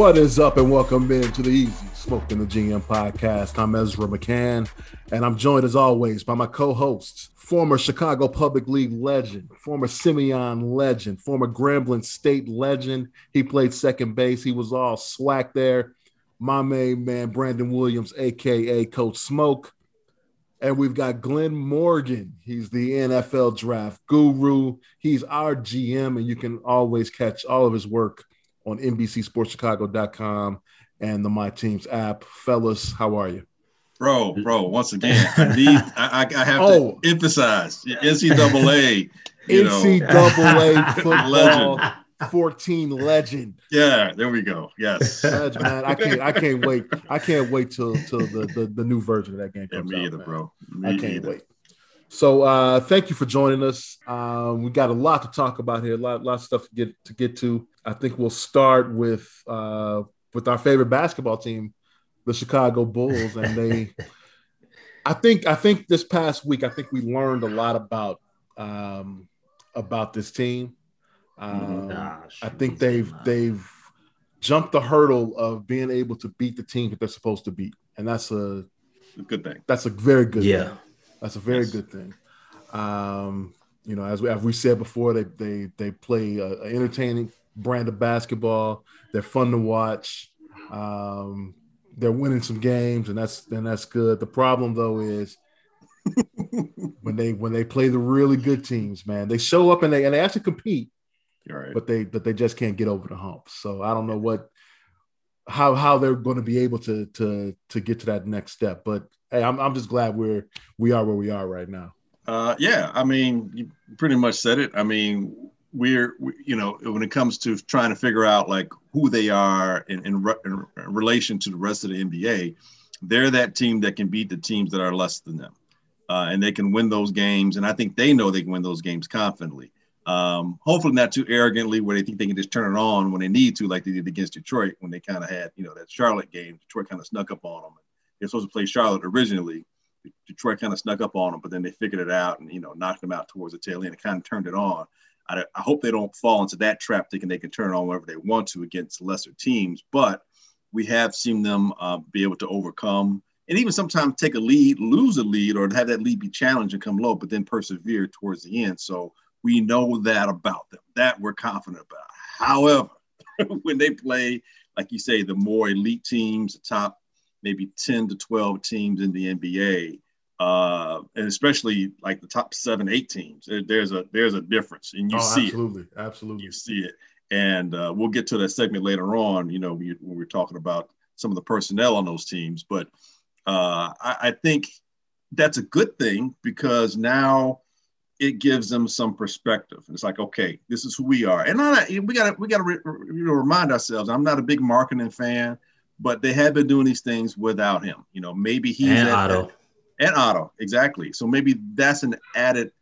What is up, and welcome in to the Easy Smoking the GM podcast. I'm Ezra McCann, and I'm joined as always by my co-hosts, former Chicago Public League legend, former Simeon legend, former Grambling State legend. He played second base. He was all swag there. My main man, Brandon Williams, aka Coach Smoke. And we've got Glenn Morgan. He's the NFL draft guru. He's our GM, and you can always catch all of his work on NBCSportsChicago.com and the My Teams app. Fellas, how are you? Bro, bro, once again, I need I, I have oh. to emphasize NCAA. NCAA football legend. 14 legend. Yeah, there we go. Yes. Legend, man. I can't I can't wait. I can't wait till till the, the, the new version of that game comes yeah, me out. Either, man. bro. Me I can't either. wait. So uh, thank you for joining us. Um, we got a lot to talk about here, a lot, lot of stuff to get to get to. I think we'll start with uh, with our favorite basketball team, the Chicago Bulls, and they. I think I think this past week I think we learned a lot about um, about this team. Um, Gosh, I think they've they've jumped the hurdle of being able to beat the team that they're supposed to beat, and that's a, a good thing. That's a very good yeah. Thing. That's a very yes. good thing. Um, you know, as we, as we said before, they they they play an entertaining brand of basketball. They're fun to watch. Um, they're winning some games, and that's and that's good. The problem though is when they when they play the really good teams, man, they show up and they and they actually compete, right. but they but they just can't get over the hump. So I don't know what how how they're going to be able to to to get to that next step. But hey, I'm I'm just glad we're we are where we are right now. Uh, yeah, I mean, you pretty much said it. I mean, we're we, you know when it comes to trying to figure out like who they are in, in, re- in, relation to the rest of the NBA, they're that team that can beat the teams that are less than them, uh, and they can win those games. And I think they know they can win those games confidently. Um, hopefully not too arrogantly where they think they can just turn it on when they need to, like they did against Detroit when they kind of had, you know, that Charlotte game. Detroit kind of snuck up on them. They're supposed to play Charlotte originally. Detroit kind of snuck up on them, but then they figured it out and, you know, knocked them out towards the tail end and kind of turned it on. I, I hope they don't fall into that trap thinking they can turn it on whenever they want to against lesser teams. But we have seen them uh, be able to overcome and even sometimes take a lead, lose a lead, or have that lead be challenged and come low, but then persevere towards the end. So we know that about them. That we're confident about. However, when they play, like you say, the more elite teams, the top maybe 10 to 12 teams in the NBA, uh, and especially like the top seven, eight teams, there, there's a there's a difference, and you oh, see absolutely, it. absolutely, you see it. And uh, we'll get to that segment later on. You know, when we're talking about some of the personnel on those teams, but uh, I, I think that's a good thing because now it gives them some perspective. And it's like, okay, this is who we are. And I, we got to we got to re, you know, remind ourselves. I'm not a big Markkanen fan, but they have been doing these things without him. You know, maybe he's and at, Otto and Otto exactly. So maybe that's an added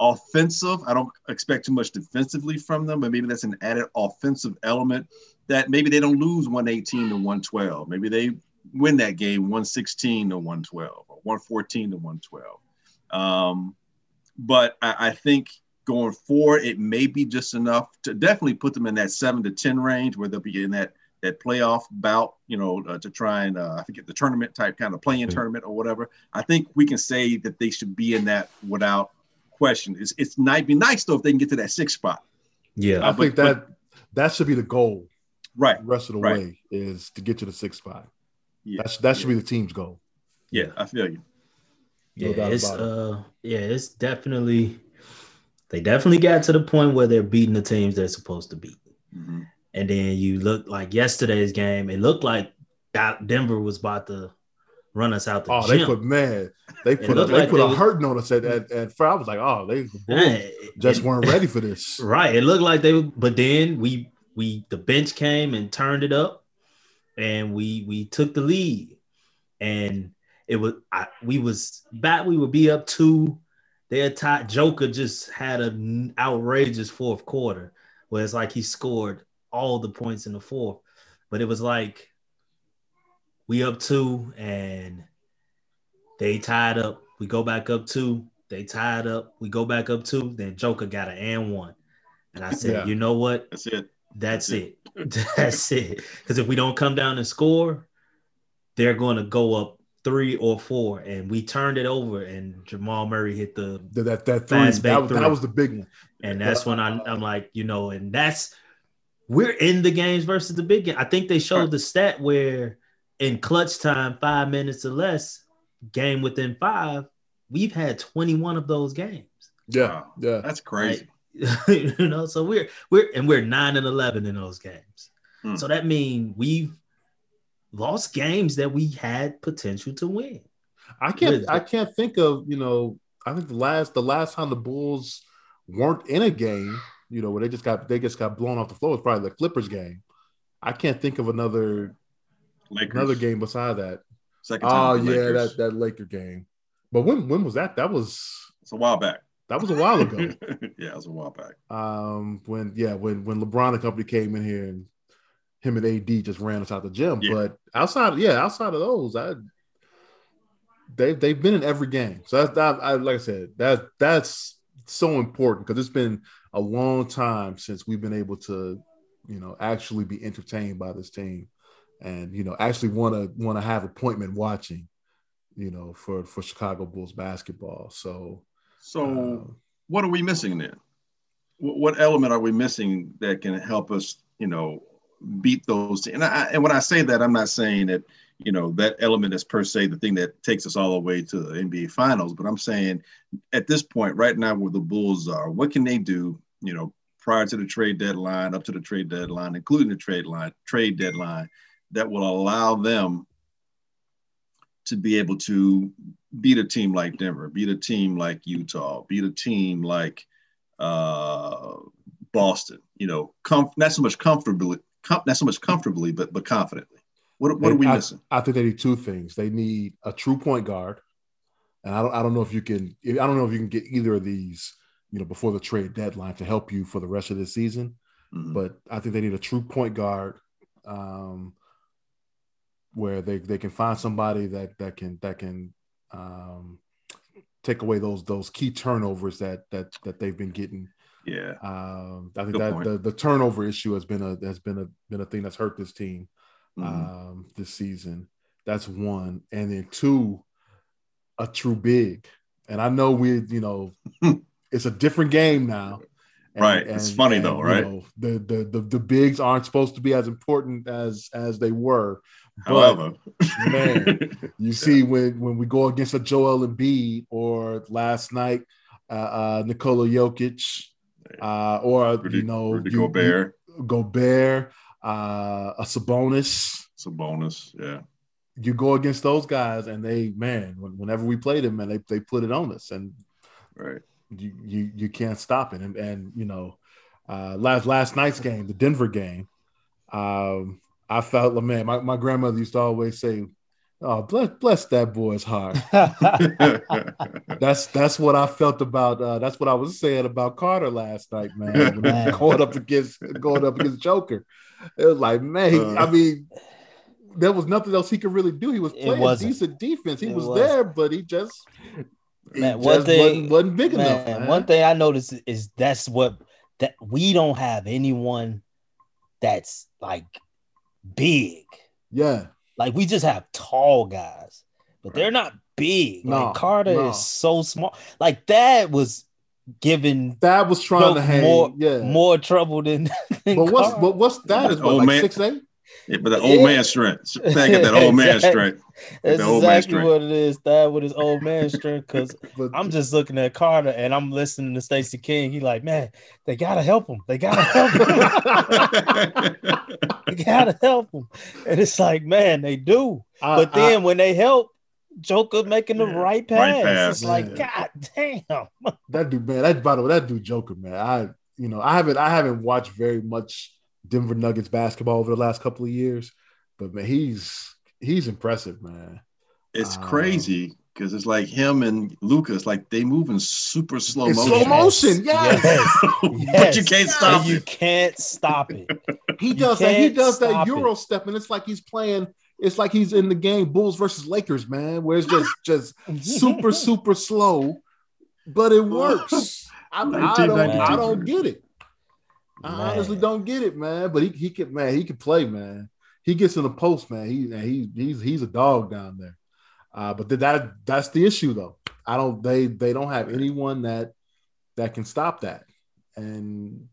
offensive. I don't expect too much defensively from them, but maybe that's an added offensive element that maybe they don't lose 118 to 112. Maybe they win that game 116 to 112 or 114 to 112. Um, but I, I, think going forward, it may be just enough to definitely put them in that seven to ten range where they'll be in that that playoff bout, you know, uh, to try and uh, I forget the tournament type kind of playing mm-hmm. tournament or whatever. I think we can say that they should be in that without question. It's it's nice be nice though if they can get to that sixth spot. Yeah, uh, I but, think that but, that should be the goal. Right. The rest of the right. way is to get to the sixth spot. Yeah, That's, that should yeah. be the team's goal. Yeah, I feel you. No yeah, it's uh, yeah, it's definitely they definitely got to the point where they're beating the teams they're supposed to beat. Mm-hmm. And then you look like yesterday's game. It looked like Denver was about to run us out the oh, gym. they put man, they put a, they like put they a was, hurting on us at, at, at I was like, oh, they the Bulls just it, weren't ready for this. Right. It looked like they, but then we we the bench came and turned it up, and we we took the lead, and it was I, we was back. We would be up two. Their tied. Joker just had an outrageous fourth quarter, where it's like he scored all the points in the fourth, but it was like we up two and they tied up. We go back up two. They tied up. We go back up two. Then Joker got an and one. And I said, yeah. you know what? That's it. That's, it. That's it. Because if we don't come down and score, they're going to go up three or four, and we turned it over, and Jamal Murray hit the That that, that three, Fast that, was, that was the big one. and that's when I, I'm like, you know, and that's we're in the games versus the big game. I think they showed the stat where in clutch time, five minutes or less, game within five, we've had 21 of those games. Yeah, yeah. That's crazy. you know, so we're we're and we're nine and eleven in those games. Hmm. So that means we've lost games that we had potential to win. I can't With- I can't think of you know I think the last the last time the Bulls weren't in a game you know where they just got they just got blown off the floor was probably the Clippers game. I can't think of another Lakers. another game beside that. Second time Oh yeah, Lakers. that that Laker game. But when when was that? That was It's a while back. that was a while ago. yeah, it was a while back. um when yeah when when LeBron and company came in here and him and AD just ran us out the gym. Yeah. But outside yeah outside of those I they've they've been in every game. So that's that I like I said that that's so important because it's been a long time since we've been able to you know actually be entertained by this team and you know actually want to want to have appointment watching you know for for Chicago Bulls basketball. So So, uh, what are we missing then? What, what element are we missing that can help us, you know, beat those? And I, and when I say that, I'm not saying that, you know, that element is per se the thing that takes us all the way to the NBA Finals. But I'm saying at this point, right now, where the Bulls are, what can they do, you know, prior to the trade deadline, up to the trade deadline, including the trade line, trade deadline, that will allow them to be able to beat a team like Denver, beat a team like Utah, beat a team like uh, Boston. You know, com- not so much comfortably, com- not so much comfortably, but but confidently. What what are we I, missing? I think they need two things. They need a true point guard, and I don't I don't know if you can I don't know if you can get either of these you know before the trade deadline to help you for the rest of the season. Mhm. But I think they need a true point guard, um, where they they can find somebody that that can that can um, take away those those key turnovers that that that they've been getting. Yeah, Um, I think Good that point. the, the turnover issue has been a has been a been a thing that's hurt this team Mhm. um, this season. That's one, and then two, a true big. And I know we, you know, it's a different game now. And- Right. It's funny though, you right? know, the, the the the bigs aren't supposed to be as important as as they were. But however, man, you see when when we go against a Joel Embiid or last night, uh, uh Nikola Jokic, uh, or Rudy, you know, Rudy you- Gobert, you- Gobert, uh, a Sabonis bonus. Yeah, you go against those guys and they man whenever we played them man they, they put it on us and right. you you, you can't stop it and, and you know uh last last night's game the denver game um i felt like man my, my grandmother used to always say oh bless bless that boy's heart that's that's what i felt about uh that's what i was saying about carter last night man, when Man. going up against going up against joker it was like man Uh. i mean there was nothing else he could really do. He was playing wasn't. decent defense. He was wasn't. there, but he just, he Man, one just thing- wasn't, wasn't big enough. Man, man. one thing I noticed is that's what that we don't have anyone that's like big. yeah, Like we just have tall guys, but they're not big. No, like Carter no. is so small. Like that was giving that was trying to Joke hang. more- yeah, more trouble than. than but what's Carter. but what's that? Is what Old like man. six eight? Yeah, but the old man strength. Thing got that old man strength. That's the old exactly strength. what it is. That with his old man strength. Because I'm just looking at Carter and I'm listening to Stacey King. He like, man, they gotta help him. They gotta help him. they gotta help him. And it's like, man, they do. I- But I- then when they help, Joker making the Yeah, right pass. right pass, It's like, yeah. God damn. that dude, man, that by the way, that dude Joker, man. I you know I haven't I haven't watched very much Denver Nuggets basketball over the last couple of years, but man, he's he's impressive, man. it's Um, crazy because it's like him and Lucas, like they move in super slow It's motion. slow motion, yes. but Yes. you can't And stop you it. You can't stop it. He does that. He does that stop Euro step, and it's like he's playing. It's like he's in the game Bulls versus Lakers, man, where it's just just super super slow, but it works. I, I don't I don't get it. I Man. honestly don't get it, man. But he he can man, he can play, man. He gets in the post, man. He he he's he's a dog down there. Uh, but that that's the issue, though. I don't they they don't have anyone that that can stop that, and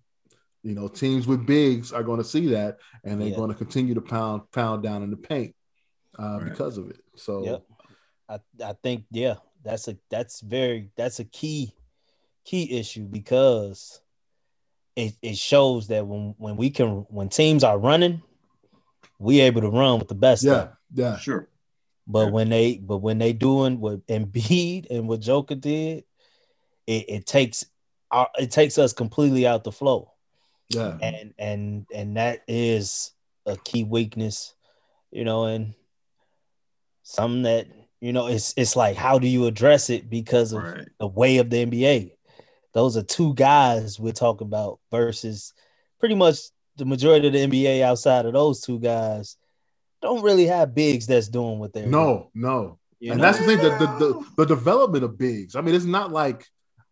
you know teams with bigs are going to see that, and they're Yeah. going to continue to pound pound down in the paint uh, Right. because of it. So Yep. I, I think yeah, that's a that's very that's a key key issue because it, it shows that when when we can when teams are running, we able to run with the best. yeah, them. yeah, Sure. But Yeah. when they but when they doing what Embiid and what Joker did, it, it takes our, it takes us completely out the flow. yeah. And and and that is a key weakness, you know, and something that you know it's it's like how do you address it because of Right. the way of the NBA. Those are two guys we're talking about versus pretty much the majority of the NBA outside of those two guys don't really have bigs that's doing what they're doing. No, no. You and know? that's the thing. The, the the the development of bigs. I mean, it's not like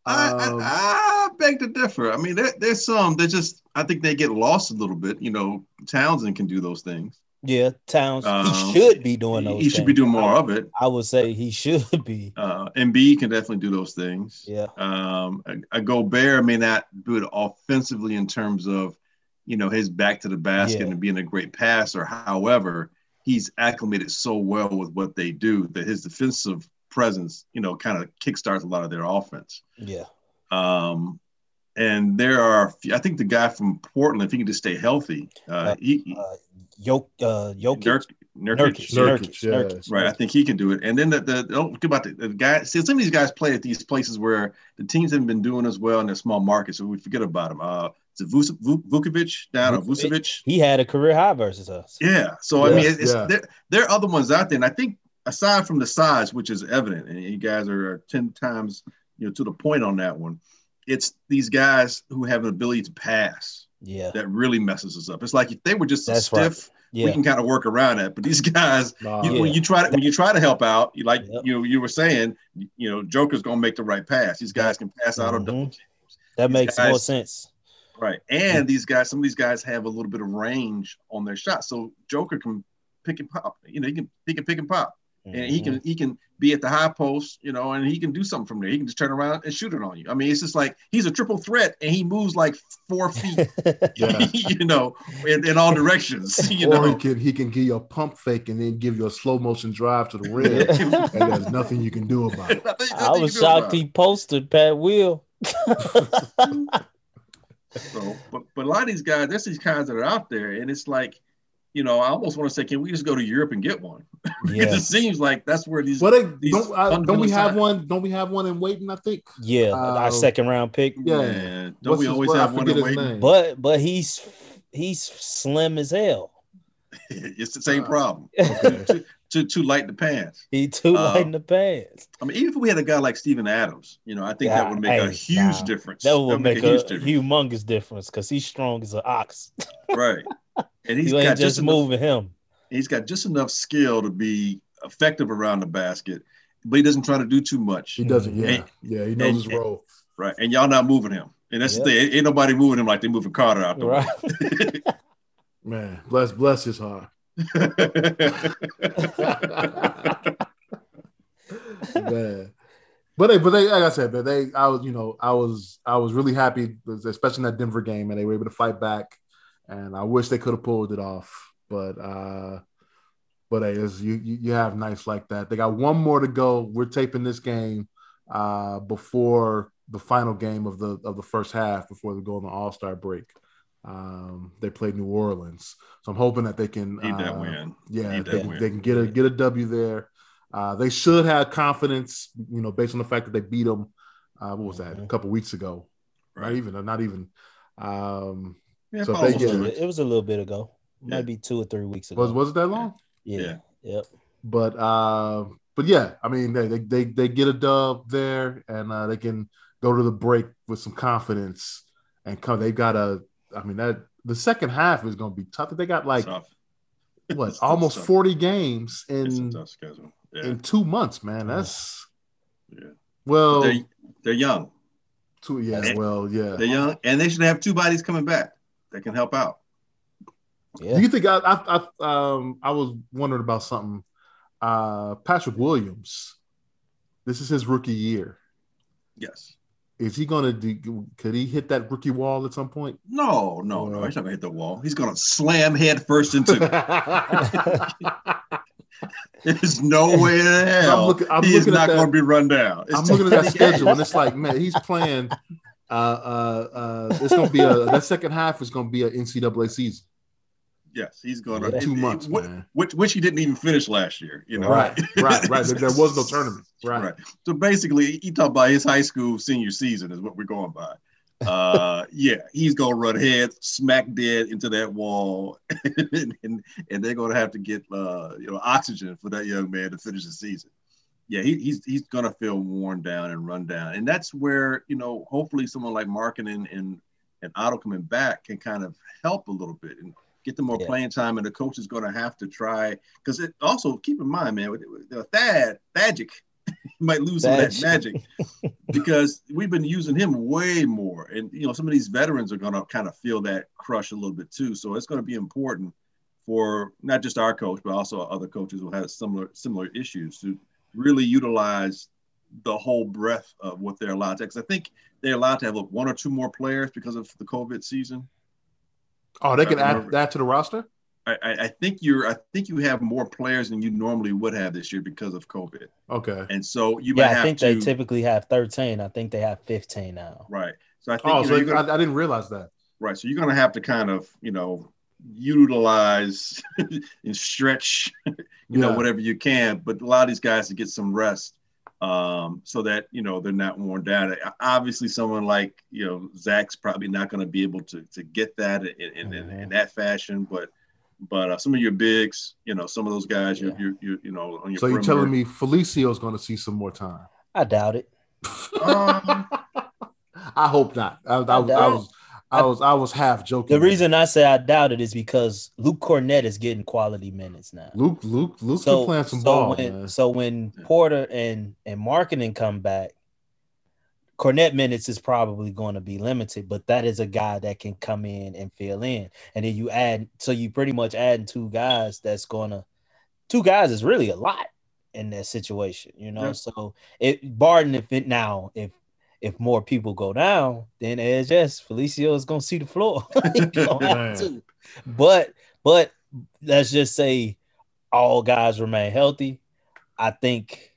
I, um, I, I beg to differ. I mean, there, there's some that just I think they get lost a little bit. You know, Townsend can do those things. Yeah, Towns Um, he should be doing those. he should be doing more of it. I would say he should be. Uh, Embiid can definitely do those things. Yeah. Um, a, a Gobert may not do it offensively in terms of, you know, his back to the basket Yeah. and being a great passer. However, he's acclimated so well with what they do that his defensive presence, you know, kind of kickstarts a lot of their offense. Yeah. Um, and there are, I think the guy from Portland, if he can just stay healthy, uh, he, he- Uh, Yok, uh, Jokic. Nurk, Nurkic, Nurkic, Nurkic, Nurkic, yeah. Nurkic, Right, I think he can do it. And then the, the don't forget about the, the guy. See, some of these guys play at these places where the teams haven't been doing as well in their small markets, so we forget about them. Uh, is it Vus- Vukovic down or Vukovic. Vucevic? He had a career high versus us. Yeah. So I mean, it's, it's yeah. there, there are other ones out there, and I think aside from the size, which is evident, and you guys are ten times you know to the point on that one. It's these guys who have an ability to pass Yeah. that really messes us up. It's like if they were just That's stiff, right. we can kind of work around that. But these guys, nah, you, Yeah. when you try to when you try to help out, you like Yep. you you were saying, you know, Joker's gonna make the right pass. These guys can pass out on Mhm. double teams, That These makes more sense. right? And these guys, some of these guys have a little bit of range on their shot, so Joker can pick and pop. You know, he can he can pick and pop, and he can mm-hmm. he can be at the high post, you know, and he can do something from there. He can just turn around and shoot it on you. I mean, it's just like he's a triple threat, and he moves like four feet, you know, in, in all directions. You or he know, can he can give you a pump fake and then give you a slow motion drive to the rim, and there's nothing you can do about it. Nothing- I was you do about shocked he posted Pat Will. So, but but a lot of these guys, there's these guys that are out there, and it's like, you know, I almost want to say, can we just go to Europe and get one? because yeah. it seems like that's where these. Well, they, These don't, uh, don't we have side- one? Don't we have one in waiting? I think. Yeah. Uh, our second round pick. Yeah. Man, don't What's we always I have one in waiting? name. But but he's he's slim as hell. it's the same Uh, problem. Okay. too, too, too light in the pants. He too Uh, light in the pants. I mean, even if we had a guy like Steven Adams, you know, I think that would make a huge nah. difference. That would make, a, huge difference. humongous difference because he's strong as an ox. right. And he's you got just just enough, moving him. he's got just enough skill to be effective around the basket, but he doesn't try to do too much. He doesn't. Yeah, And- yeah. He knows and- his role. Right. And y'all not moving him. And that's Yeah. the thing. Ain't- Ain't nobody moving him like they moving Carter out the Right. Man, bless bless his heart. way. Man. But they, but they, like I said, but they, I was, you know, I was, I was really happy, especially in that Denver game, and they were able to fight back. And I wish they could have pulled it off, but, uh, but hey, you, you have nights like that. They got one more to go. We're taping this game uh, before the final game of the of the first half before they go on the All Star break. Um, they play New Orleans, so I'm hoping that they can Need that uh, win. yeah, they, that can- win. they can get a get a W there. Uh, they should have confidence, you know, based on the fact that they beat them. Uh, what was that? A Mhm. couple weeks ago, not Right. even, not even. Um, Yeah, So if they get- It, was a little bit ago, Yeah. maybe two or three weeks ago. was was it that long? yeah. Yeah. Yep. But uh, but yeah, I mean, they they they, they get a dub there, and uh, they can go to the break with some confidence and come. They got a. I mean that the second half is going to be tough. They got like Tough. what It's almost tough. forty games in. Yeah. in two months, man. That's Yeah. well, they're, they're young. two. Yeah, That's- well, yeah. They're young, and they should have two bodies coming back. That can help out. Do you think I, I, I um I was wondering about something? Uh, Patrick Williams, this is his rookie year. Yes. Is he gonna do? Could he hit that rookie wall at some point? No, no, no. He's not gonna hit the wall. He's gonna slam head first into. There's no way in hell I'm looking- I'm he is not that- going to be run down. It's I'm looking at that schedule and it's like, man, he's playing. Uh, uh, uh, it's gonna be a that second half is gonna be an NCAA season. yes, he's going to Yeah. Two months, which, man. which which he didn't even finish last year. You know, Right, right, right. There, there was no tournament. Right. Right. So basically, he talked about his high school senior season is what we're going by. Uh, yeah, he's gonna run head smack dead into that wall, and, and, and they're gonna have to get uh, you know oxygen for that young man to finish the season. Yeah, he, he's he's gonna feel worn down and run down, and that's where you know hopefully someone like Markkanen and and, Otto coming back can kind of help a little bit and get them more Yeah. playing time, and the coach is gonna have to try because it also keep in mind, man, with, with the Thad Thagic might lose some of that magic because we've been using him way more. And you know, some of these veterans are gonna kind of feel that crush a little bit too. So it's gonna be important for not just our coach, but also other coaches who have similar similar issues to really utilize the whole breadth of what they're allowed to. Because I think they're allowed to have like, one or two more players because of the COVID season. Oh, they can add that to the roster. I, I, I think you're I think you have more players than you normally would have this year because of COVID. Okay. And so you might Yeah, I have think to they typically have 13. I think they have 15 now. right. So I think Oh, you know, so gonna- I, I didn't realize that. Right. So you're going to have to kind of, you know, utilize and stretch, you know, whatever you can. But allow these guys to get some rest um, so that, you know, they're not worn down. Obviously, someone like, you know, Zach's probably not going to be able to, to get that in, in, in, in that fashion. But but uh, some of your bigs, you know, some of those guys, you Yeah. you you you know, on your So you're perimeter. telling me Felicio's going to see some more time? I doubt it. Um, I hope not. I, I, was- I doubt was, I was, I was half joking. The reason I say I doubt it is because Luke Kornet is getting quality minutes now. Luke, Luke, Luke's so been playing some so ball, when man. so when Porter and and Markkanen come back, Kornet minutes is probably going to be limited, but that is a guy that can come in and fill in. And then you add so you pretty much adding two guys that's gonna two guys is really a lot in that situation, you know. Yeah. So it Barton, if it now if if more people go down, then as yes, Felicio is gonna see the floor. He gonna have Man. to. But but let's just say all guys remain healthy. I think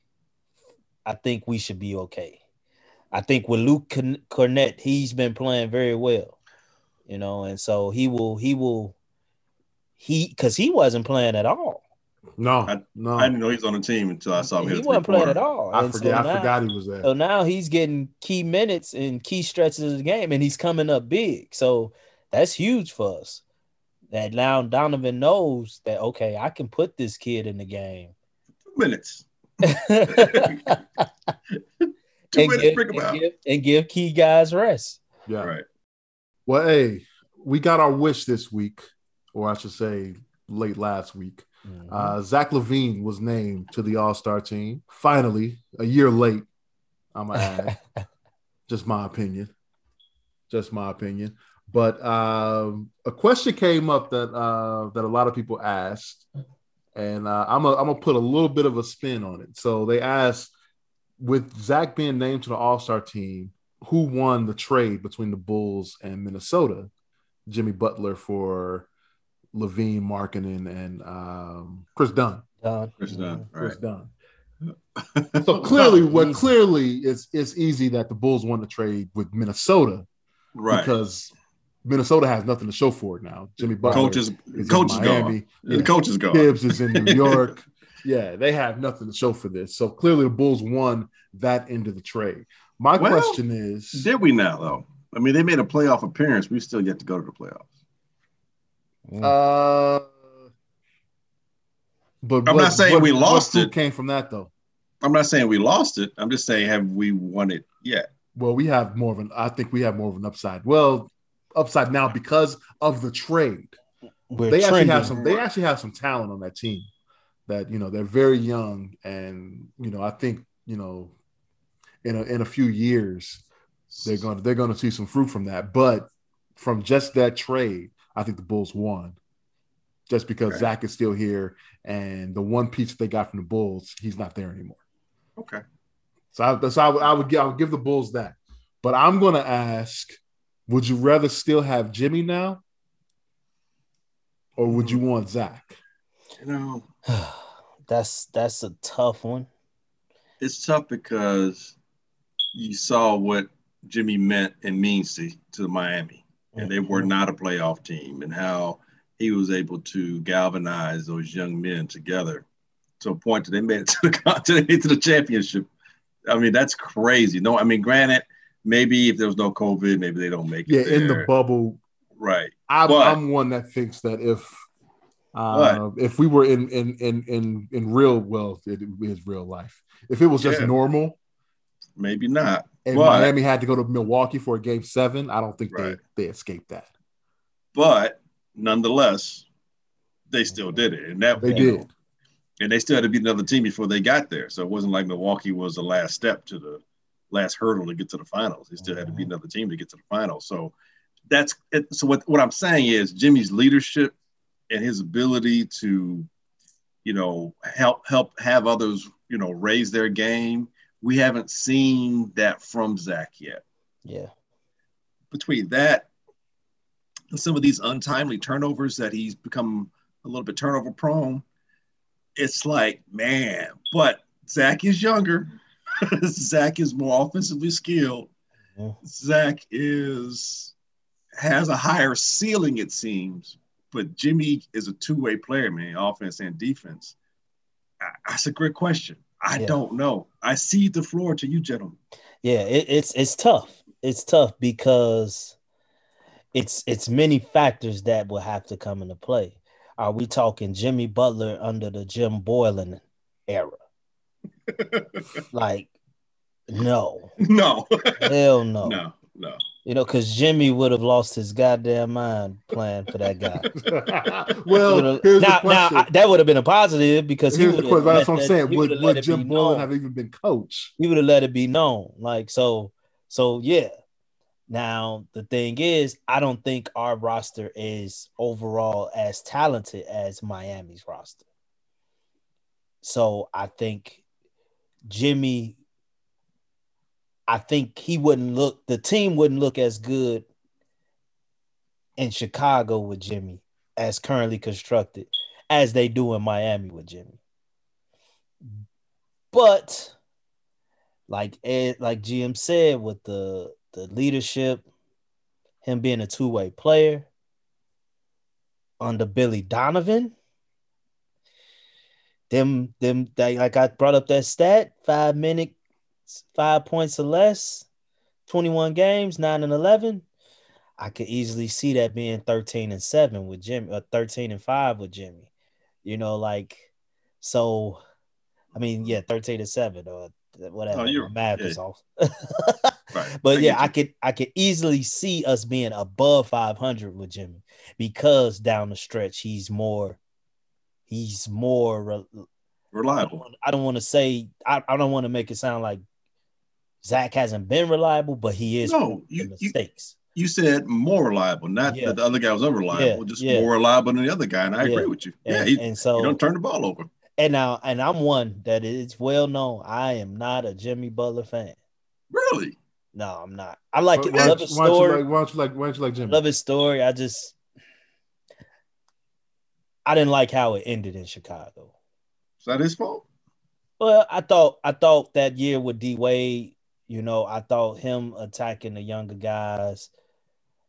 I think we should be okay. I think with Luke Corn- Kornet, he's been playing very well, you know, and so he will he will he because he wasn't playing at all. No, I- no, I didn't know he was on the team until I saw him. He wasn't playing three-pointer. at all. I And so. I now- forgot he was there. So now he's getting key minutes in key stretches of the game, and he's coming up big. So that's huge for us. That now Donovan knows that okay, I can put this kid in the game. Two minutes. and, Two minutes. give, Bring him and out. give- and give key guys rest. Yeah. Right. Well, hey, we got our wish this week, or I should say, late last week. Mm-hmm. Uh, Zach LaVine was named to the All Star team. Finally, a year late. I'm gonna add. Just my opinion. Just my opinion. But um, a question came up that uh, that a lot of people asked, and uh, I'm gonna I'm gonna put a little bit of a spin on it. So they asked, with Zach being named to the All Star team, who won the trade between the Bulls and Minnesota? Jimmy Butler for LaVine, Markkanen, and um, Kris Dunn. Done. Kris Dunn. Kris Right. Dunn. So clearly, what easy. clearly it's it's easy that the Bulls won the trade with Minnesota right. because Minnesota has nothing to show for it now. Jimmy Butler coach is is coach in is gone. Miami. The coach is gone. Thibs is in New York. yeah, they have nothing to show for this. So clearly, the Bulls won that end of the trade. My Well, question is, Did we now though? I mean, they made a playoff appearance. We still yet to go to the playoffs. Uh, but I'm not saying we lost fruit it. Came from that though. I'm not saying we lost it. I'm just saying have we won it yet? Well, we have more of an. I think we have more of an upside. Well, upside now because of the trade. We're they actually have some. They actually have some talent on that team. That you know they're very young, and you know I think you know in a in a few years they're going to they're going to see some fruit from that. But from just that trade, I think the Bulls won. Just because Okay. Zach is still here and the one piece they got from the Bulls, he's not there anymore. Okay. So I, so I, would, I would give, I would give the Bulls that. But I'm going to ask, would you rather still have Jimmy now, or would you want Zach? You know, that's that's a tough one. it's tough because you saw what Jimmy meant and means to, to Miami, and they were not a playoff team, and how he was able to galvanize those young men together to a point that they made it to the the, to the championship. I mean, that's crazy. No, I mean, granted, maybe if there was no COVID, maybe they don't make it. Yeah, in the bubble, right. I'm, But- I'm one that thinks that if uh, if we were in in in in in real well, it is real life. If it was just Yeah. normal Maybe not. And But- Miami had to go to Milwaukee for a game seven, I don't think Right. they they escaped that. But nonetheless, they still did it, and that They did. and they still had to beat another team before they got there. So it wasn't like Milwaukee was the last step to the last hurdle to get to the finals. They still had to beat mm-hmm. another team to get to the finals. So that's it. So what, what I'm saying is Jimmy's leadership and his ability to, you know, help help have others, you know, raise their game. We haven't seen that from Zach yet. Yeah. Between that and some of these untimely turnovers that he's become a little bit turnover prone, it's like, man, but Zach is younger. Zach is more offensively skilled. Yeah. Zach is has a higher ceiling, it seems. But Jimmy is a two-way player, man, offense and defense. That's a great question. I Yeah. don't know. I cede the floor to you, gentlemen. Yeah, it, it's it's tough. It's tough because it's it's many factors that will have to come into play. Are we talking Jimmy Butler under the Jim Boylen era? like, no, no, hell no. no, no. You know, because Jimmy would have lost his goddamn mind playing for that guy. well, now, now. I, that would have been a positive because he here's the would question. have. That's what I'm saying. Would, Would, Jim Boylen have even been coach? he would have let it be known. Like so, so yeah. Now the thing is, I don't think our roster is overall as talented as Miami's roster. So I think Jimmy, I think he wouldn't look. The team wouldn't look as good in Chicago with Jimmy as currently constructed as they do in Miami with Jimmy. But like Ed, like GM said, with the the leadership, him being a two way player under Billy Donovan, them them they, like I brought up that stat five minutes, five points or less, twenty one games, nine and eleven. I could easily see that being thirteen and seven with Jimmy, or thirteen and five with Jimmy. You know, like so. I mean, yeah, thirteen and seven or whatever. Oh, you're- math yeah. is off. Right. But I yeah, I could I could easily see us being above 500 with Jimmy because down the stretch he's more he's more re- reliable. I don't want to say I, I don't want to make it sound like Zach hasn't been reliable, but he is No, you- the you- You said more reliable, not Yeah. that the other guy was unreliable, Yeah, just yeah. more reliable than the other guy. And I Yeah. agree with you. Yeah, and, he, and so he don't turn the ball over. and now and I'm one that is well known. I am not a Jimmy Butler fan. Really? No, I'm not. I like Why, it. I love don't his you- why don't story. like? Why don't you like? Why don't you like Jimmy? love his story. I just I didn't like how it ended in Chicago. Is that his fault? Well, I thought I thought that year with D Wade, you know, I thought him attacking the younger guys,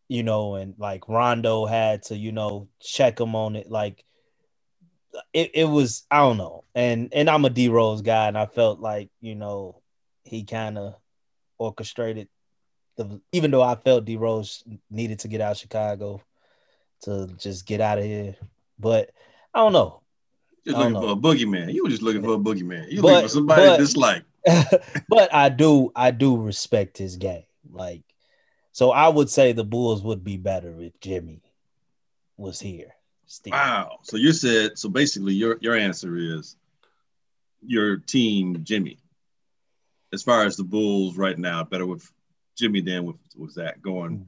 you know, and like Rondo had to, you know, check him on it. Like it, it was, I don't know. And and I'm a D Rose guy, and I felt like, you know, he kind of orchestrated the even though I felt D Rose needed to get out of Chicago to just get out of here. But I don't know. Don't looking for a boogeyman. You were just looking for a boogeyman. You looking for somebody but- dislike. but I do I do respect his game. Like so I would say the Bulls would be better if Jimmy was here. Still. Wow. So you said so basically your your answer is your team Jimmy. As far as the Bulls right now, better with Jimmy than with, with Zach going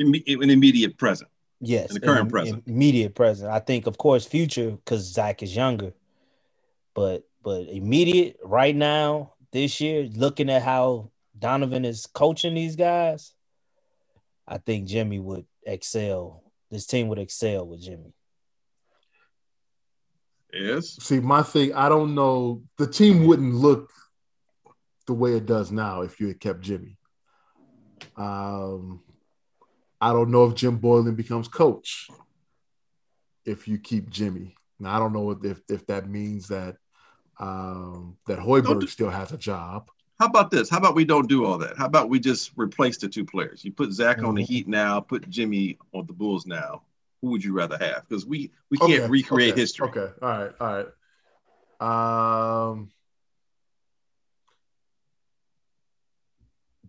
mm. in, in immediate present. Yes, in the current im- present. immediate present. I think, of course, future because Zach is younger, but but immediate right now this year, looking at how Donovan is coaching these guys, I think Jimmy would excel. This team would excel with Jimmy. Yes. See, my thing, I don't know. The team wouldn't look the way it does now if you had kept Jimmy. Um, I don't know if Jim Boylen becomes coach if you keep Jimmy. Now I don't know if if that means that um, that Hoiberg do- still has a job. How about this? How about we don't do all that? How about we just replace the two players? You put Zach on the Mhm. Heat now, put Jimmy on the Bulls now. Who would you rather have? Because we we Okay, can't recreate okay, history. Okay, all right, all right. Um,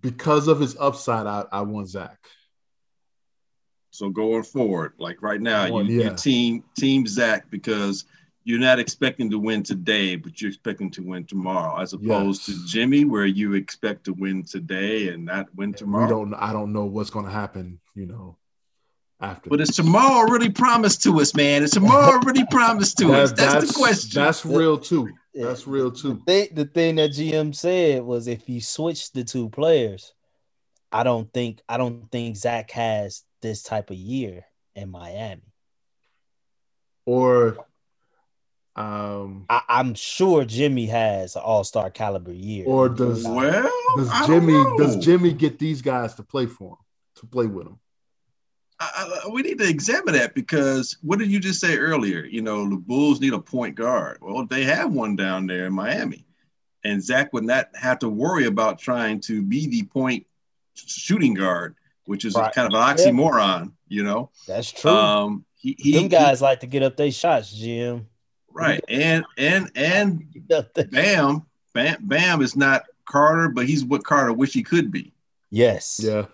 because of his upside, I, I want Zach. So going forward, like right now, you, One, you team team Zach because you're not expecting to win today, but you're expecting to win tomorrow, as opposed Yes. to Jimmy, where you expect to win today and not win tomorrow. We don't. I don't know what's going to happen. You know, after. But is tomorrow already promised to us, man? Is tomorrow already promised to us? That's, the question. That's real too. That's real too. The, the thing that GM said was if you switch the two players, I don't think I don't think Zach has this type of year in Miami. Or, um, I, I'm sure Jimmy has an All Star caliber year. Or does- well, does Jimmy does Jimmy get these guys to play for him to play with him? I, I, we need to examine that because what did you just say earlier? You know, the Bulls need a point guard. Well, they have one down there in Miami, and Zach would not have to worry about trying to be the point shooting guard, which is Right. kind of an oxymoron. You know, That's true. um, he, he Them guys like to get up their shots, Jim. He- right, and and and Get up there. Bam, Bam, Bam is not Carter, but he's what Carter wish he could be. Yes. Yeah,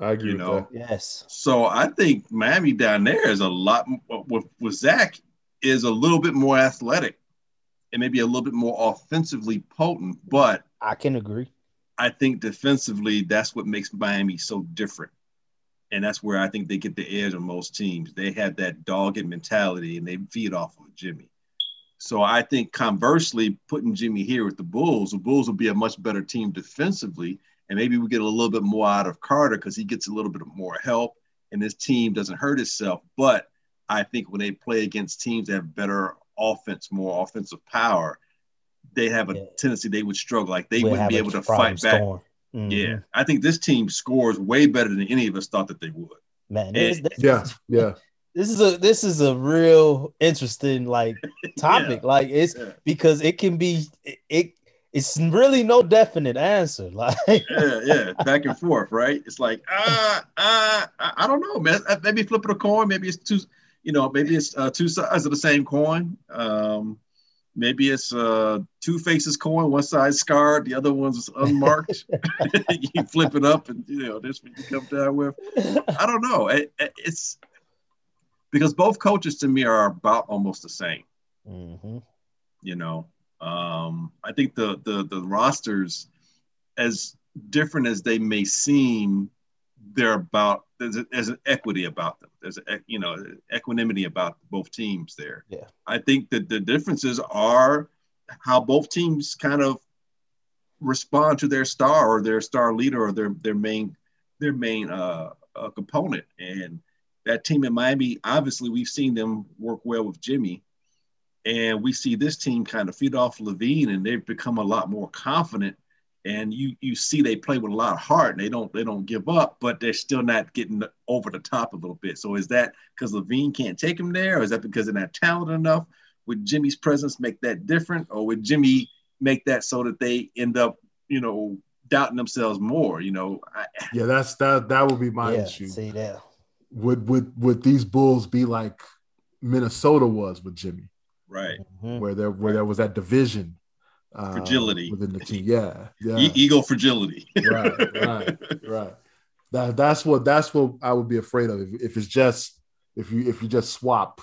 I agree You with know, that. Yes. So I think Miami down there is a lot with, with Zach is a little bit more athletic and maybe a little bit more offensively potent, but I can agree. I think defensively that's what makes Miami so different. And that's where I think they get the edge on most teams. They have that dogged mentality and they feed off of Jimmy. So I think conversely, putting Jimmy here with the Bulls, the Bulls will be a much better team defensively. And maybe we get a little bit more out of Carter because he gets a little bit more help and this team doesn't hurt itself. But I think when they play against teams that have better offense, more offensive power, they have a Yeah. tendency they would struggle. Like they We'll wouldn't be able to problem fight back. scoring. Mhm. Yeah, I think this team scores way better than any of us thought that they would. Man, this, this, Yeah, yeah. This is a this is a real interesting like topic. Like it's Yeah. because it can be it, it it's really no definite answer. Like Yeah, yeah, back and forth, right? It's like, ah, ah, I I don't know, man. Uh, Maybe flip it a coin. Maybe it's two, you know, maybe it's uh, two sides of the same coin. Um, maybe it's uh, two faces coin. One side scarred, the other one's unmarked. you flip it up, and you know, this what you come down with. I don't know. It- it's because both coaches to me are about almost the same. Mhm. you know um i think the the the rosters as different as they may seem they're about there's, a, there's an equity about them there's a you know equanimity about both teams there Yeah. i think that the differences are how both teams kind of respond to their star or their star leader or their their main their main uh, uh component and that team in miami obviously we've seen them work well with jimmy and we see this team kind of feed off LaVine, and they've become a lot more confident. And you you see they play with a lot of heart, and they don't they don't give up, but they're still not getting over the top a little bit. So is that because LaVine can't take them there, or is that because they're not talented enough? Would Jimmy's presence make that different, or would Jimmy make that so that they end up, you know, doubting themselves more? You know, I, Yeah, that's that. That would be my yeah, issue. see that. Would would would these Bulls be like Minnesota was with Jimmy, right? Mhm. where there where there was that division, uh, Fragility. within the team? Yeah, yeah. E- ego fragility. right, right, right. That that's what that's what I would be afraid of if, if it's just if you if you just swap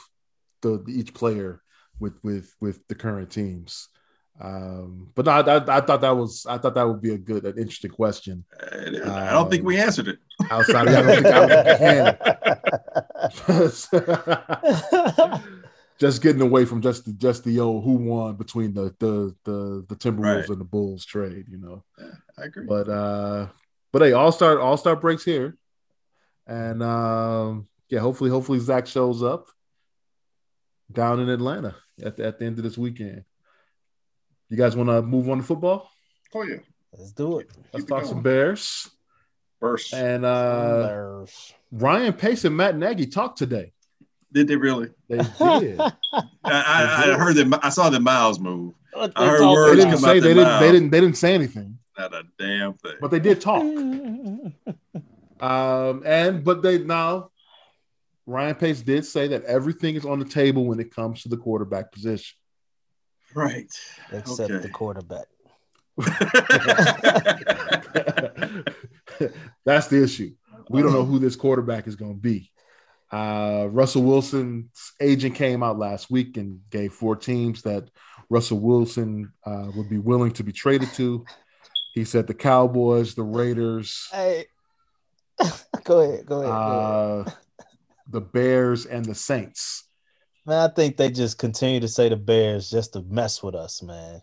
the, the each player with with with the current teams. Um, but no, I, I, thought that was I thought that would be a good, an interesting question. And I don't think we answered it. Outside, of, I don't think I can. just getting away from just the, just the old who won between the the the, the Timberwolves Right. and the Bulls trade, you know. I agree. But uh, but hey, all star all star breaks here, and um, yeah, hopefully hopefully Zach shows up down in Atlanta at the, at the end of this weekend. You guys want to move on to football? oh yeah, Let's do it. Let's Keep it talk going. some Bears. first. And uh, Bears. Ryan Pace and Matt Nagy talked today. Did they really? They did. I, I, I heard them. I saw the miles move. I heard talking they words didn't come say out they didn't mouth. they didn't they didn't say anything, Not a damn thing. but they did talk. Um, and but they now Ryan Pace did say that everything is on the table when it comes to the quarterback position. Right. Except Okay. the quarterback. That's the issue. We don't know who this quarterback is going to be. Uh, Russell Wilson's agent came out last week and gave four teams that Russell Wilson uh, would be willing to be traded to. He said the Cowboys, the Raiders, Hey, go ahead, go ahead. go ahead. uh, the Bears, and the Saints. Man, I think they just continue to say the Bears just to mess with us, man.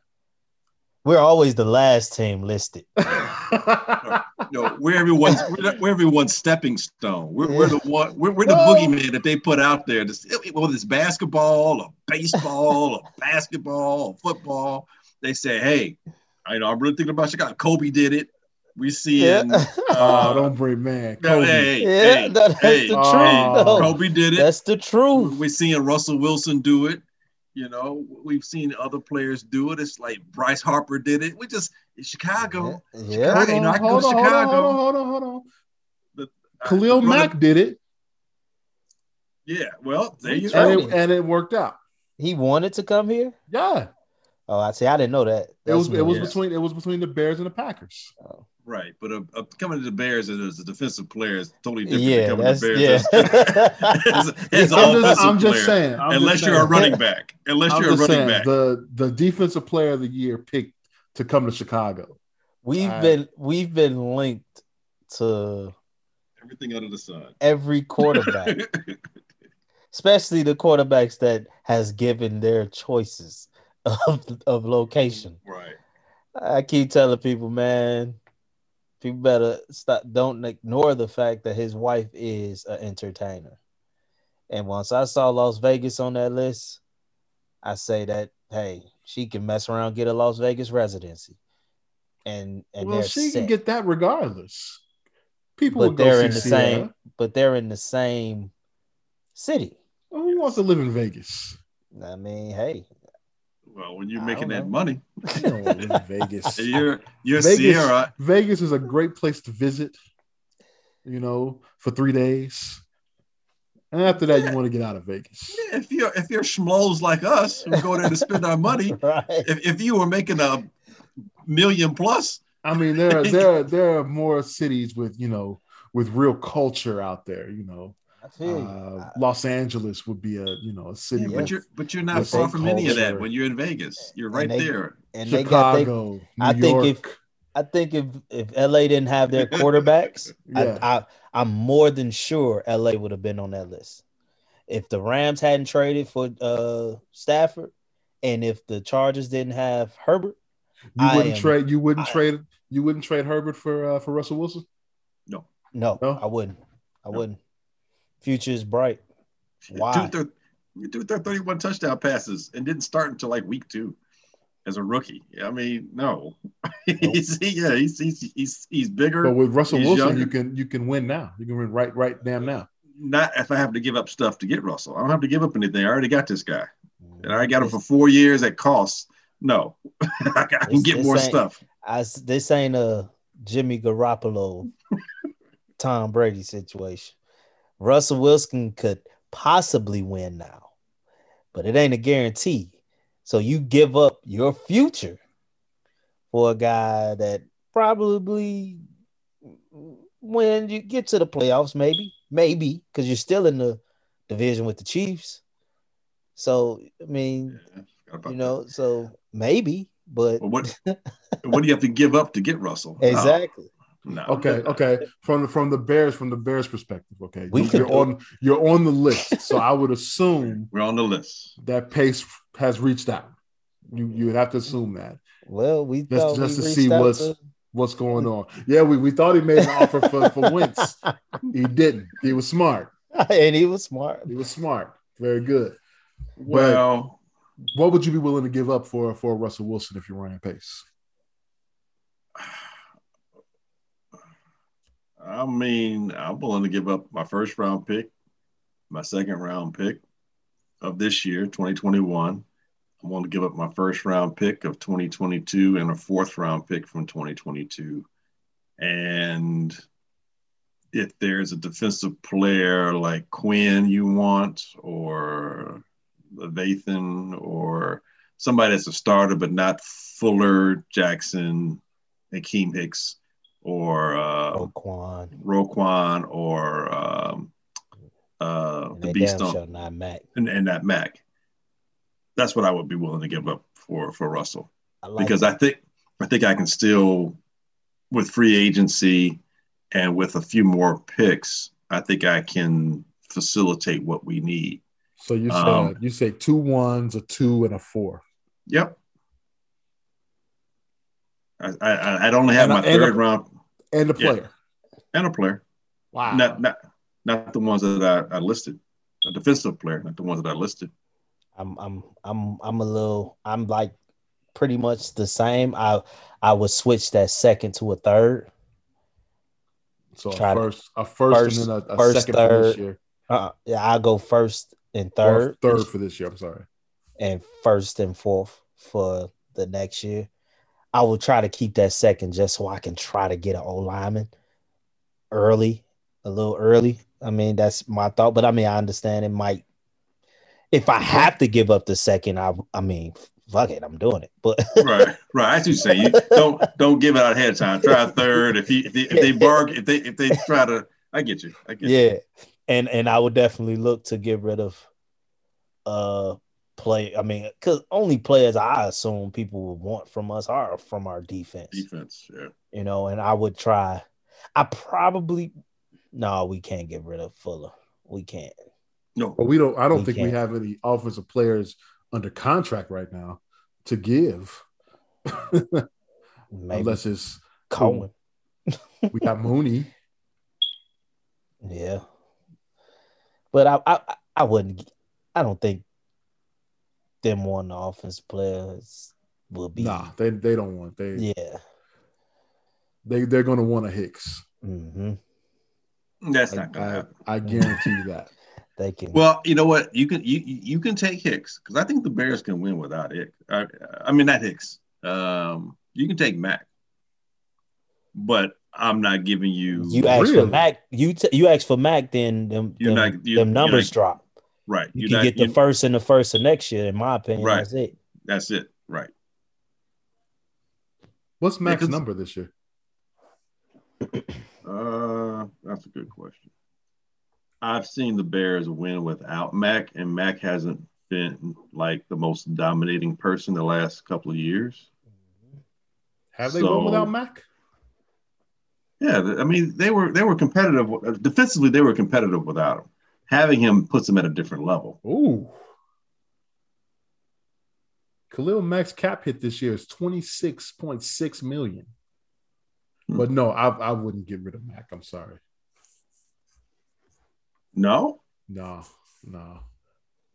We're always the last team listed. No, we're everyone's we're, we're everyone's stepping stone. We're, we're the one we're, we're the Well- boogeyman that they put out there. This, whether it's basketball or baseball or basketball or football, they say, "Hey, I know I'm really thinking about Chicago. Kobe did it. We see Yeah. in oh, uh, don't bring man. no, Kobe. hey, Yeah, hey, no, that's hey, the truth, hey, though. Kobe did it. That's the truth. We're seeing Russell Wilson do it. You know, we've seen other players do it. It's like Bryce Harper did it. We just it's Chicago. Yeah. Hold Hey, on, I go hold to on, hold on, Chicago. hold on, hold on, hold on. Uh, Khalil brother- Mack did it, Yeah, well, there you That's go. and it, and it worked out. He wanted to come here. Yeah, Oh, I see. I didn't know that. it was it was Yeah. between it was between the Bears and the Packers. Right, but uh, uh, coming to the Bears as a defensive player is totally different Yeah, than coming to the yeah. Bears as, as I'm just, I'm just player. saying. I'm unless just you're a running back. Unless I'm you're a running saying, back. the the defensive player of the year picked to come to Chicago. we've All right. been we've been linked to Everything under the sun. every quarterback, especially the quarterbacks that has given their choices of, of location. right. I keep telling people, man, people better stop. Don't ignore the fact that his wife is an entertainer. And once I saw Las Vegas on that list, I say that hey, she can mess around, get a Las Vegas residency, and and well, she set. can get that regardless. People but they're in the Ciara. same. But they're in the same city. Well, who wants to live in Vegas? I mean, hey, Well, when you're I making that money, You don't want to live in Vegas. you're you're Vegas- Ciara. Vegas is a great place to visit. You know, for three days, and after that, you want to get out of Vegas. Yeah, if you're if you're schmoes like us who go there to spend our money, right? if, if you were making a million plus, I mean, there are there are, there are more cities with you know with real culture out there. You know, I feel you. Uh, Los Angeles would be a you know a city. yeah, but you're but you're not far some from any of that when you're in Vegas. You're right And they- there. and they got they Chicago, New I think if- I think if if LA didn't have their quarterbacks, Yeah. I, I I'm more than sure LA would have been on that list. If the Rams hadn't traded for uh Stafford, and if the Chargers didn't have Herbert, you wouldn't am- trade. You wouldn't I- trade. You wouldn't trade Herbert for uh, for Russell Wilson. No. no, No? I wouldn't. I No. wouldn't. Future is bright. Why? Dude, thir- you threw thir- 31 touchdown passes and didn't start until like week two as a rookie. I mean, no. he's, yeah, he's, he's, he's, he's bigger. But with Russell He's Wilson, younger. you can you can win now. You can win right right damn now. Not if I have to give up stuff to get Russell. I don't have to give up anything. I already got this guy. Mm. And I got him for four years at cost. No, I can This- get this more stuff. I s this ain't a Jimmy Garoppolo, Tom Brady situation. Russell Wilson could possibly win now, but it ain't a guarantee. So you give up your future for a guy that probably when you get to the playoffs, maybe, maybe because you're still in the division with the Chiefs. So I mean, Yeah, about you know, so maybe, but Well, what what do you have to give up to get Russell? Exactly. No. Okay, okay. From the from the Bears, from the Bears perspective, okay. We you, could you're do- on you're on the list. So I would assume We're on the list. that Pace has reached out. You you would have to assume that. Well, we Just- thought just we to see what's- to- What's going on? Yeah, we, we thought he made an offer for, for Wentz. He didn't. He was smart. and he was smart. He was smart. Very good. Well, What would you be willing to give up for for Russell Wilson if you're running Pace? I mean, I'm willing to give up my first round pick, my second round pick of this year, 2021. I'm willing to give up my first round pick of 2022 and a fourth round pick from 2022. And if there's a defensive player like Quinn you want, or Lathan, or somebody that's a starter but not Fuller, Jackson, Akiem Hicks, or uh, Roquan. Roquan or um, uh, And the Beast damn on not Mack. and, and that Mack. That's what I would be willing to give up for for Russell I like because I think I think I can still with free agency and with a few more picks, I think I can facilitate what we need. So you said Um, you say two ones, a two, and a four. Yep. I, I, I'd only have And my a- and a- third round And a Yeah. player. and a player. Wow. Not not not the ones that I, I listed. A defensive player, not the ones that I listed. I'm I'm I'm I'm a little I'm like pretty much the same. I I would switch that second to a third. so a try to- first, a first, first- and then a, a first, second for this third, year. Uh, yeah, I'll go first and Or third, third for this year. I'm sorry. and first and fourth for the next year. I will try to keep that second just so I can try to get an O lineman early, a little early. I mean, that's my thought, but I mean, I understand it might. If I have to give up the second, I I mean, fuck it, I'm doing it. But right, right. As you say, you don't don't give it out ahead of time. Try a third. If he if they, if they bargain, if they if they try to, I get you. I get you. yeah, and and I would definitely look to get rid of uh play. I mean, because only players I assume people would want from us are from our defense. Defense. Yeah. you know, and I would try. I probably no, we can't get rid of Fuller. We can't. No. But we don't. I don't We think we can't. have any offensive players under contract right now to give, Maybe unless it's Cohen. we got Mooney. Yeah, but I, I I wouldn't. I don't think them one offensive players will be. Nah, they they don't want they Yeah. they they're going to want a Hicks. hmm That's I, not gonna I, happen. I guarantee you that. They can. Well, you know what? You can you you can take Hicks because I think the Bears can win without Hicks. I, I mean, not Hicks. Um, you can take Mack, but I'm not giving you. you ask Really? for Mack. You t- you ask for Mack, then them You're them, not- you- them you're numbers not- drop. Right. You You're can not- get the you- first and the first of next year. In my opinion, Right. that's it. That's it. Right. What's Mack's 'cause- number this year? Uh, that's a good question. I've seen the Bears win without Mack, and Mack hasn't been like the most dominating person the last couple of years. Have they So- won without Mack? Yeah, I mean they were they were competitive uh, defensively. They were competitive without him. Having him puts him at a different level. Ooh. Khalil Mack's cap hit this year is 26.6 million. Hmm. But no, I, I wouldn't get rid of Mack. I'm sorry. No, No, no.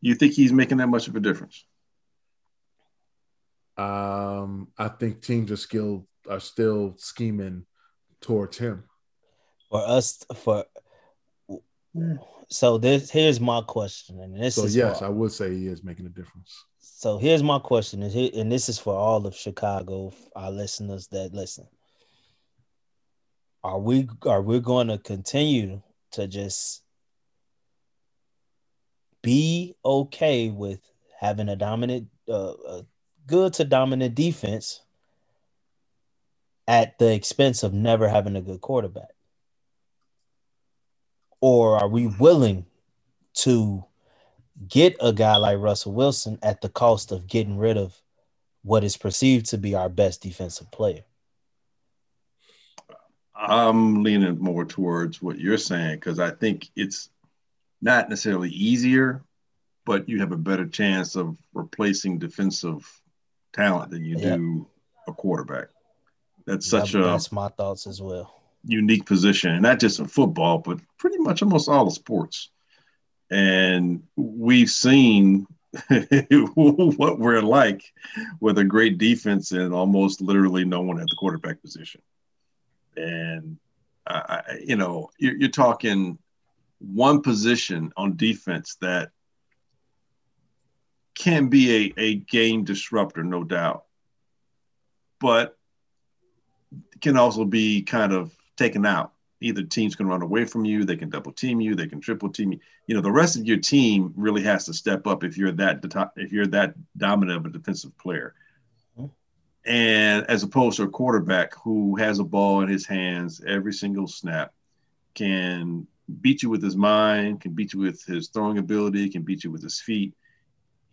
you think he's making that much of a difference? Um, I think teams are still are still scheming towards him. for us for so this here's my question and this So is yes, for, I would say he is making a difference. so here's my question and, here, and this is for all of chicago our listeners that listen are we are we going to continue to just be okay with having a dominant uh, a good to dominant defense at the expense of never having a good quarterback or are we willing to get a guy like Russell Wilson at the cost of getting rid of what is perceived to be our best defensive player. I'm leaning more towards what you're saying because I think it's not necessarily easier, but you have a better chance of replacing defensive talent than you do a quarterback. That's such That- a that's my thoughts as well. Unique position, and not just in football, but pretty much almost all the sports. And we've seen what we're like with a great defense and almost literally no one at the quarterback position. And I, you know, you're, you're talking one position on defense that can be a, a game disruptor, no doubt, but can also be kind of taken out. Either teams can run away from you, they can double team you, they can triple team you. You know, the rest of your team really has to step up if you're that if you're that dominant of a defensive player. And as opposed to a quarterback who has a ball in his hands every single snap, can beat you with his mind, can beat you with his throwing ability, can beat you with his feet,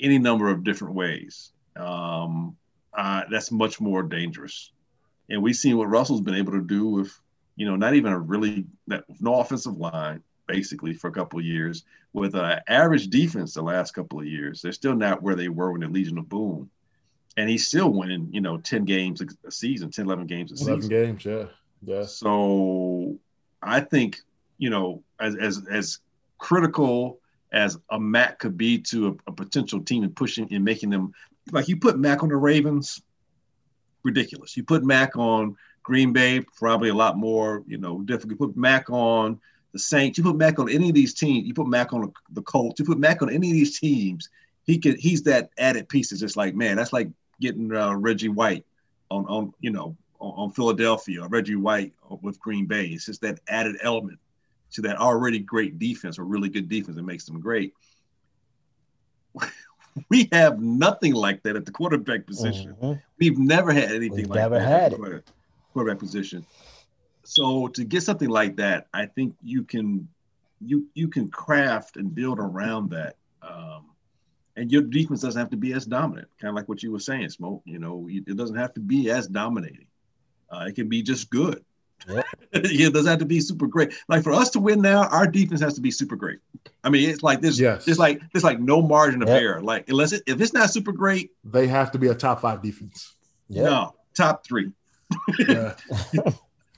any number of different ways. Um, uh, that's much more dangerous. And we've seen what Russell's been able to do with, you know, not even a really no offensive line basically for a couple of years with an average defense the last couple of years. They're still not where they were when the Legion of Boom. And he's still winning, you know, 10 games a season, 10, 11 games a 11 season. games, yeah. Yeah. So I think, you know, as as as critical as a Mack could be to a, a potential team and pushing and making them like you put Mack on the Ravens, ridiculous. You put Mack on Green Bay, probably a lot more, you know, difficult. You put Mack on the Saints, you put Mack on any of these teams, you put Mack on the, Colts, you put Mack on any of these teams, he could he's that added piece. It's just like, man, that's like getting uh, Reggie White on on you know on, on Philadelphia or Reggie White with Green Bay. It's just that added element to that already great defense or really good defense that makes them great. We have nothing like that at the quarterback position. Mhm. We've never had anything We've like never that had it. Quarter- quarterback position. So to get something like that, I think you can you you can craft and build around that. Um, and your defense doesn't have to be as dominant, kind of like what you were saying, Smoke. You know, it doesn't have to be as dominating. Uh, it can be just good. Yep. it doesn't have to be super great. Like for us to win now, our defense has to be super great. I mean, it's like there's Yes. there's like there's like no margin of Yep. error. Like unless it, if it's not super great, They have to be a top five defense. Yep. no, top three. Yeah.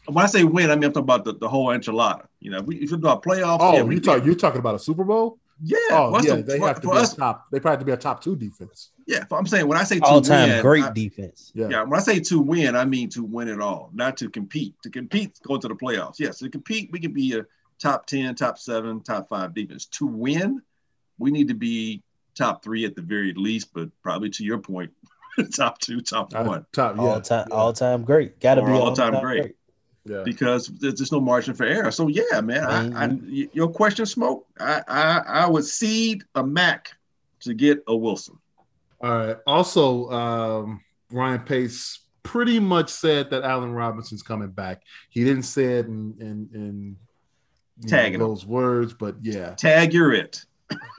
When I say win, I mean I'm talking about the, the whole enchilada. You know, if, we, if you're about playoffs, Oh, yeah, you talk, you're talking about a Super Bowl? yeah, Oh, for yeah. to- They for- have to be us, a top. They probably have to be a top two defense. yeah. I'm saying when I say to All time win, great I- defense. Yeah. Yeah, when I say to win, I mean to win it all, not to compete. To compete, go to the playoffs. Yes, to compete, we can be a top 10, top seven, top five defense. To win, we need to be top three at the very least, but probably to your point, top two, top Uh, one, top. Yeah. all time, yeah, all time great. Got to be all-time all-time great. great. yeah. because there's just no margin for error. So yeah, man, I, I, your question, smoke. I, I I would cede a Mack to get a Wilson. All right. Also, um, Ryan Pace pretty much said that Allen Robinson's coming back. He didn't say it in in, in you know, those words, but yeah. Tag, you're it.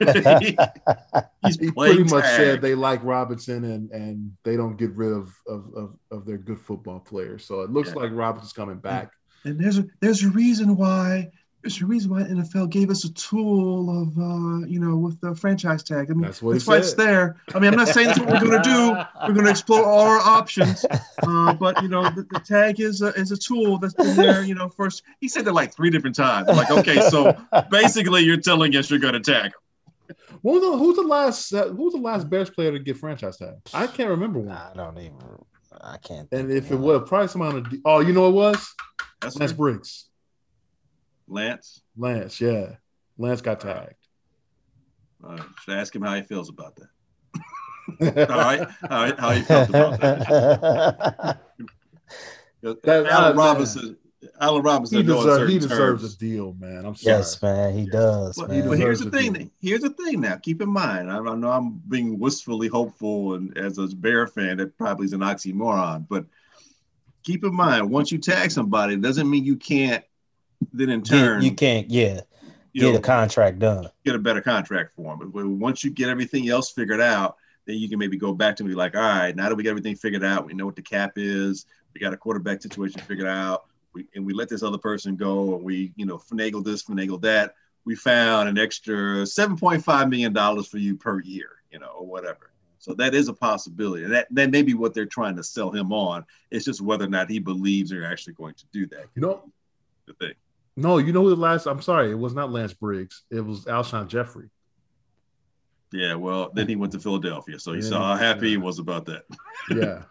He's He pretty much said they like Robinson and and they don't get rid of of, of, of their good football players. So it looks Yeah. like Robinson's coming back. And there's a there's a reason why there's a reason why NFL gave us a tool of uh, you know with the franchise tag. I mean That's what that's he why it's there. I mean I'm not saying that's what we're gonna do. We're gonna explore all our options. Uh, but you know the, the tag is a, is a tool that's been there. You know first he said that like three different times. Like okay so basically you're telling us you're gonna tag. Who's the, who's the last uh, who's the last Bears player to get franchise tag? I can't remember one. I don't even. I can't. And if it was a price amount of oh, you know it was That's Lance Briggs. Lance. Lance, yeah, Lance got tagged. Uh, should I ask him how he feels about that? All right, all right, how he felt about that. That- Allen uh, Robinson. Allen Robinson. He, deserve, he deserves terms. a deal, man. I'm sorry. yes, man, he does, But, He but here's the thing. deal. Here's the thing. Now, keep in mind. I, I know I'm being wistfully hopeful, and as a Bear fan, that probably is an oxymoron. But keep in mind, once you tag somebody, it doesn't mean you can't. Then in turn, Get- you can't. Yeah, you get know, a contract done. get a better contract for him. But once you get everything else figured out, then you can maybe go back to me like, all right, now that we got everything figured out, we know what the cap is, we got a quarterback situation figured out, we, and we let this other person go, and we, you know, finagle this, finagle that. We found an extra $7.5 million for you per year, you know, or whatever. So that is a possibility. And that, that may be what they're trying to sell him on. It's just whether or not he believes they're actually going to do that. You know, The thing. No, you know who the last? I'm sorry, it was not Lance Briggs. It was Alshon Jeffery. Yeah, well, then he went to Philadelphia. So he Yeah, saw how happy he was about that. Yeah,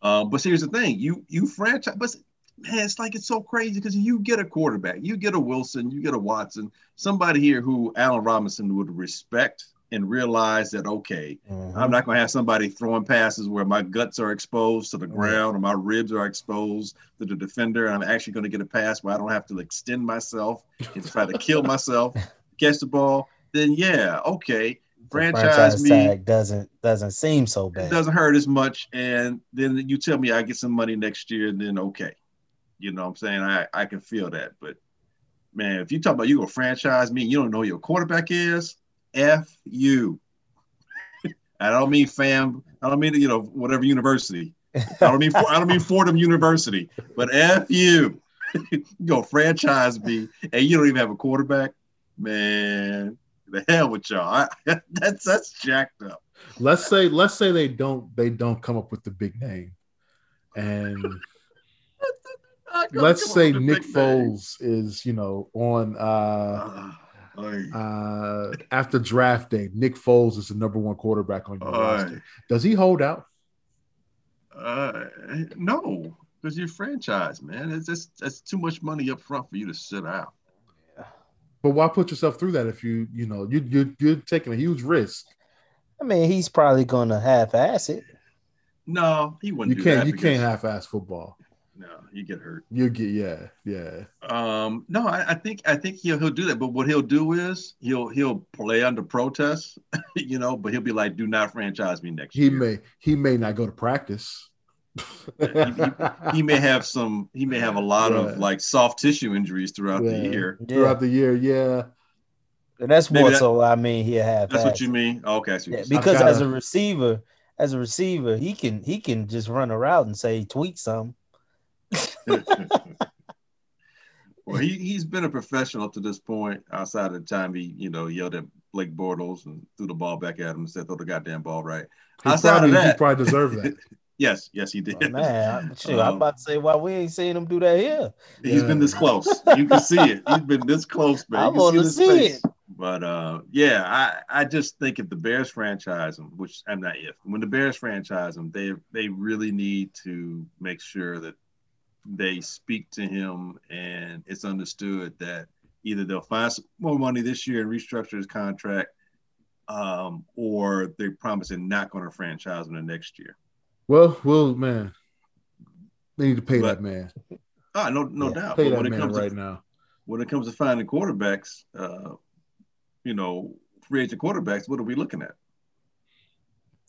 Um, but here's the thing: you you franchise, but man, it's like it's so crazy because you get a quarterback, you get a Wilson, you get a Watson, somebody here who Allen Robinson would respect and realize that okay, Mhm. I'm not going to have somebody throwing passes where my guts are exposed to the Mhm. ground or my ribs are exposed to the defender. I'm actually going to get a pass where I don't have to extend myself and try to kill myself, catch the ball. Then yeah, okay, The franchise me tag doesn't doesn't seem so it bad. doesn't hurt as much. And then you tell me I get some money next year, and then okay. You know what I'm saying? I, I can feel that. But man, if you talk about you go franchise me, you don't know who your quarterback is, F you. I don't mean fam, I don't mean you know, whatever university. I don't mean I don't mean Fordham University, but F you. you go franchise me and you don't even have a quarterback. Man, the hell with y'all. I, that's that's jacked up. let's say let's say they don't they don't come up with the big name, and let's say Nick big name. Foles is you know on uh Uh, oy, uh after draft day. Nick Foles is the number one quarterback on your oy. roster. Does he hold out? Uh, no, because you're franchise, man. It's just that's too much money up front for you to sit out. But why put yourself through that if you you know you you you're taking a huge risk? I mean, he's probably gonna half-ass it. No, he wouldn't. You do can't that you because- can't half-ass football. No, you get hurt. You get yeah yeah. Um, no, I, I think I think he'll he'll do that. But what he'll do is he'll he'll play under protest, you know. But he'll be like, "Do not franchise me next He year." may he may not go to practice. he may have some. He may have a lot Yeah. of like soft tissue injuries throughout the year. Yeah, throughout the year. Yeah, And that's Maybe more that- so. I mean, he'll have That's what you mean. Okay, I see what Yeah, you're because gotta- as a receiver, as a receiver, he can he can just run a route and say tweak some. well, he he's been a professional to this point. Outside of the time he, you know, yelled at Blake Bortles and threw the ball back at him and said, "Throw the goddamn ball right." he Outside of probably he probably deserved that. Yes, yes, he did. Oh, man, I, shoot, I'm Um, about to say why we ain't seen him do that here. He's been this close. You can see it. He's been this close, man. I You can wanna his see it. But uh, yeah, I, I just think if the Bears franchise him, which I'm not if, when the Bears franchise him, they they really need to make sure that they speak to him and it's understood that either they'll find some more money this year and restructure his contract, um, or they're promising not going to franchise him the next year. Well, well, man, they need to pay But- that man. Ah, no, no Yeah, doubt. Pay But that when it man right to now. when it comes to finding quarterbacks, uh, you know, free agent quarterbacks, what are we looking at?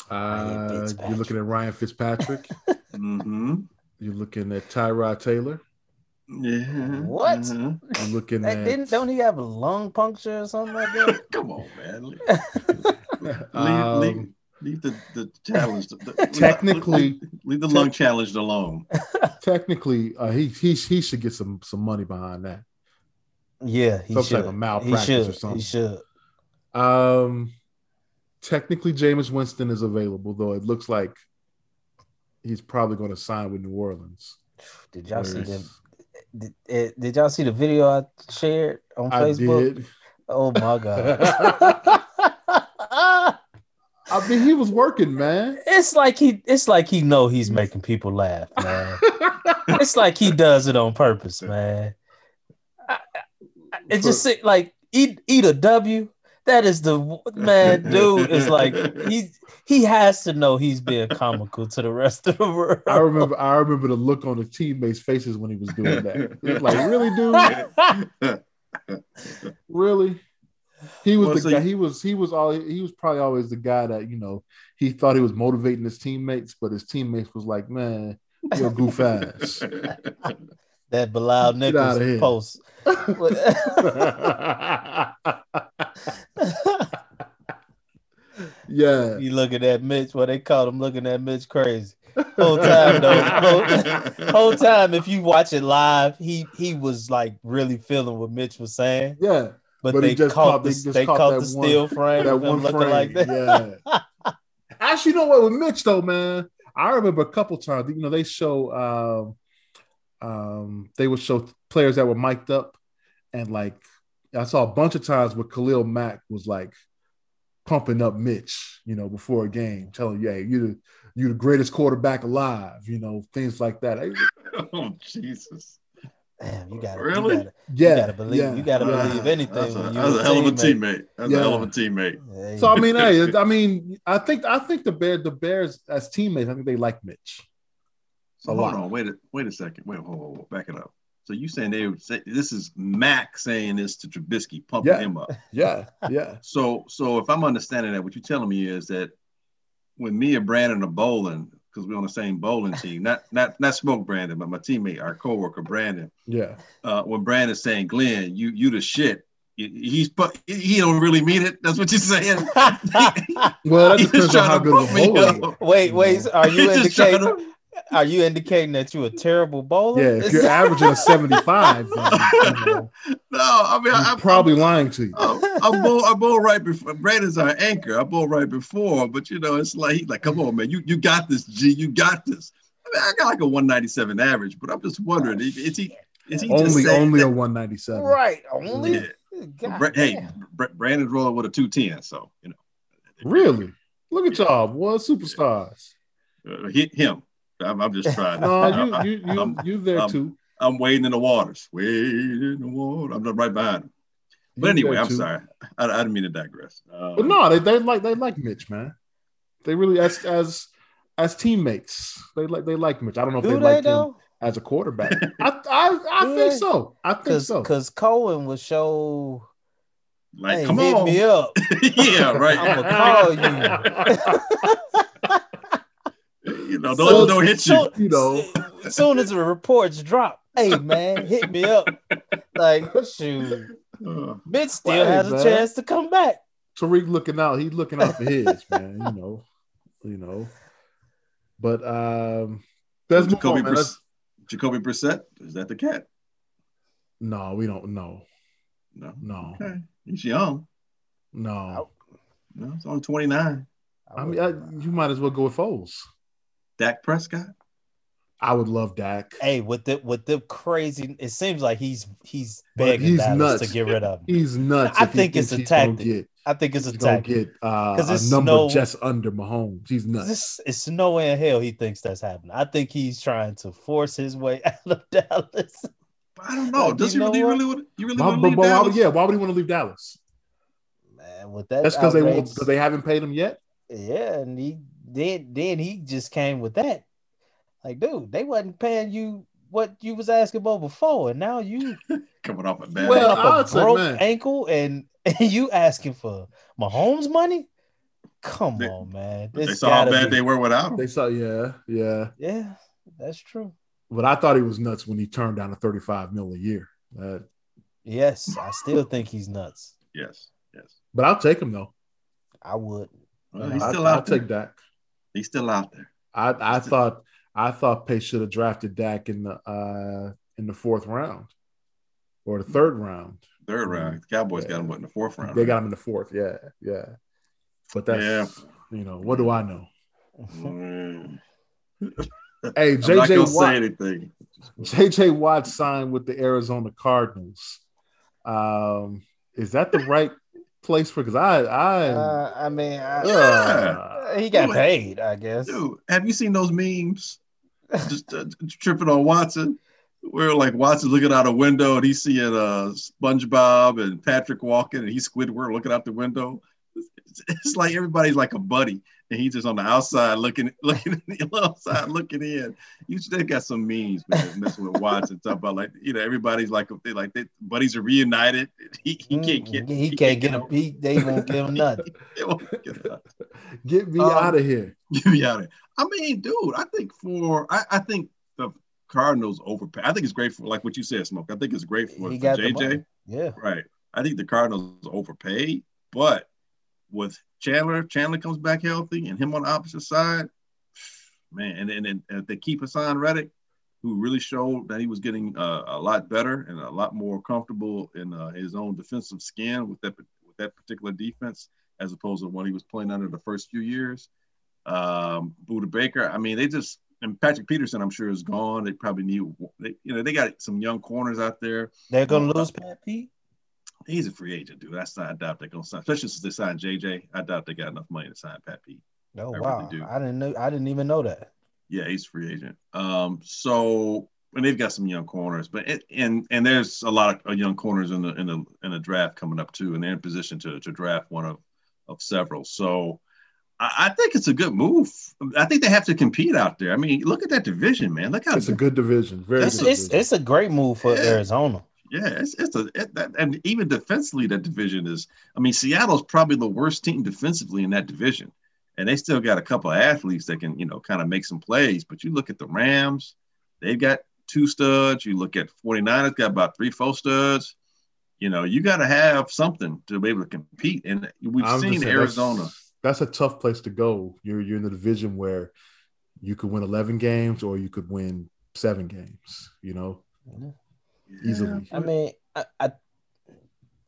Uh, you're looking at Ryan Fitzpatrick. Mm-hmm. You're looking at Tyrod Taylor. Yeah. What? uh-huh. You're looking Hey, at didn't don't he have a lung puncture or something like that? Come on, man. Leave, um, leave, leave the, the challenge. The, the- Technically- leave, leave the lung challenged alone. technically, uh, he he he should get some some money behind that. yeah, he Some should. type of he malpractice should. or something. He should. Um, technically, Jameis Winston is available, though it looks like he's probably going to sign with New Orleans. Did y'all see Whereas them? Did, eh, did y'all see the video I shared on Facebook? did. Oh my god! I mean, he was working, man. it's like he, it's like he know he's making people laugh, man. it's like he does it on purpose, man. I, I, it just like eat eat a W. That is the man, dude. Is like he he has to know he's being comical to the rest of the world. I remember. I remember the look on the teammates' faces when he was doing that. It was like, really, dude, really. He was Well, the so guy. you- He was. He was all. He was probably always the guy that you know. He thought he was motivating his teammates, but his teammates was like, "Man, you're a goof ass." that Bilal. Nichols post. Yeah. You looking at Mitch? What they call him looking at Mitch crazy. Whole time though, whole, whole time. If you watch it live, he he was like really feeling what Mitch was saying. Yeah. But, But they just caught caught- the they they caught caught the steel frame That one looking frame. like that. Yeah. Actually, you know what? With Mitch though, man, I remember a couple times. You know, they show um, um, they would show players that were mic'd up, and like I saw a bunch of times where Khalil Mack was like pumping up Mitch, you know, before a game, telling you, "Hey, you the you the greatest quarterback alive," you know, things like that. Hey, oh Jesus! Damn, you gotta Really? You gotta, yeah, you gotta believe. yeah, You gotta yeah. believe anything. That's a, when that's you're a hell of a teammate. teammate. That's Yeah. a hell of a teammate. Hey, So I mean, hey, I mean, I think I think the Bear the Bears as teammates, I think they like Mitch. So A hold lot. on, wait a wait a second. Wait, hold, hold, hold, back it up. So you saying they would say this is Mac saying this to Trubisky, pumping Yeah. him up. Yeah, yeah, So so if I'm understanding that, what you're telling me is that when me and Brandon are bowling, because we're on the same bowling team, not not not smoke Brandon, but my teammate, our coworker Brandon. yeah. Uh, when Brandon's saying, "Glenn, you you the shit," he's but he don't really mean it. That's what you're saying. Well, that He's depends on trying how to good of pump a me bowler. you up. are. wait, wait. Are you He's just trying indicating? Are you indicating that you're a terrible bowler? Yeah, if you're averaging a 75, then, you know, No, I mean, I, I'm I'm probably lying to you. I'm, I'm bowl, I'm bowl right before Brandon's our anchor. I bowl right before, but you know, it's like he's like, come on, man, you you got this, G, you got this. I mean, I got like a 197 average, but I'm just wondering, is, is he is he Only, saying only that- a 197. right. Only. Yeah. God hey, damn. Brandon's rolling with a 210, so you know, Really? Look at y'all, boy, superstars. uh, hit him. I'm, I'm just trying. No, I, you, you, you, I'm- you there I'm- too. am wading in the waters, wading in the water. I'm right behind him. But You anyway, I'm too. sorry. I, I didn't mean to digress. Uh, But no, they, they like they like Mitch, man. They really as as as teammates, they like they like Mitch. I don't know if Do they they like him as a quarterback. I I, I Yeah. think so. I think Because so. because Cohen will show. like, hey, come hit on. me up. yeah, right. I'ma call you know, So- those don't hit you. So- you know. As soon as the reports drop, hey man, hit me up. Like shoot, Uh, Mitch still Well, hey, has a man. chance to come back. Tarik looking out. He's looking out for his man. You know, you know. But um, let's move Jacoby, on, man. Brissett, Jacoby Brissett, is that the cat? No, we don't. No, No. no, Okay. He's young. no. No, it's only 29. I mean, I, you might as well go with Foles. Dak Prescott. I would love Dak. hey, with the with the crazy, it seems like he's he's begging he's Dallas nuts. to get rid of him. He's nuts. I think it's a he's gonna tactic. Get, I think it's a he's gonna tactic. get uh, 'Cause a it's number no- just under Mahomes. He's nuts. This, it's no way in hell he thinks that's happening. I think he's trying to force his way out of Dallas. I don't know. Like, Does he know really, what? really want? You really Why, want to but, leave but why would, Dallas? yeah, why would he want to leave Dallas? Man, with that That's because they won't because they haven't paid him yet. Yeah, and he then then he just came with that. Like, dude, they wasn't paying you what you was asking for before, and now you Coming off a bad. Well, off I a would say, broke man. ankle and, and you asking for Mahomes money? Come They- on, man. they saw how bad be- they were without him. They saw, yeah, yeah. Yeah, that's true. But I thought he was nuts when he turned down a thirty-five mil a year. Uh, Yes, I still think he's nuts. Yes, yes. but I'll take him though. I would. Well, he's I, still I'll out there. take Dak. He's still out there. I, I thought I thought Pace should have drafted Dak in the uh, in the fourth round or the third round. Third round. The Cowboys Yeah. got him what, in the fourth round. They got him in the fourth. Yeah, yeah. But that's Yeah. you know what do I know? Mm. Hey, I'm not gonna JJ say Watt, anything. JJ Watt signed with the Arizona Cardinals. Um, is that the right place for? Because I I Uh, I mean, I, uh, he got Dude. paid, I guess. Dude, have you seen those memes? Just uh, tripping on Watson, where like Watson looking out a window and he's seeing uh SpongeBob and Patrick walking and he's Squidward looking out the window. It's, it's like everybody's like a buddy, and he's just on the outside looking, looking the outside looking in. You should they got some memes, man, messing with Watson, talking about like you know everybody's like they like they buddies are reunited. He, he can't get Mm, he, can't get out. him. He, they won't give him nothing. Get get me Um, out of here. Get me out of here. I mean, dude, I think for I, I think the Cardinals overpay. I think it's great for like what you said, Smoke. I think it's great for, He for JJ. Yeah. Right. I think the Cardinals overpaid, but with Chandler, Chandler comes back healthy, and him on the opposite side, man, and and, and they keep Haason Reddick, who really showed that he was getting uh, a lot better and a lot more comfortable in uh, his own defensive skin with that with that particular defense, as opposed to when he was playing under the first few years. Um, Budda Baker, I mean, they just and Patrick Peterson, I'm sure, is gone. They probably need, they, you know, they got some young corners out there. They're gonna lose Pat Pete. He's a free agent, dude. That's not. I doubt they're gonna sign, especially since they signed JJ. I doubt they got enough money to sign Pat Pete. Oh I wow, really do. I didn't know. I didn't even know that. Yeah, he's a free agent. Um, so and they've got some young corners, but it, and and there's a lot of young corners in the in the in the draft coming up too, and they're in position to to draft one of of several. So I, I think it's a good move. I think they have to compete out there. I mean, look at that division, man. Look how It's a good division. Very It's good it's, division. it's a great move for Yeah. Arizona. Yeah, it's, it's a it, that, and even defensively, that division is. I mean, Seattle's probably the worst team defensively in that division, and they still got a couple of athletes that can you know kind of make some plays. But you look at the Rams, they've got two studs. You look at 49ers, got about three, four studs. You know, you got to have something to be able to compete. And we've I'm seen saying, Arizona. That's, that's a tough place to go. You're you're in the division where you could win 11 games or you could win seven games. You know, mm-hmm. Easily. I mean, I, I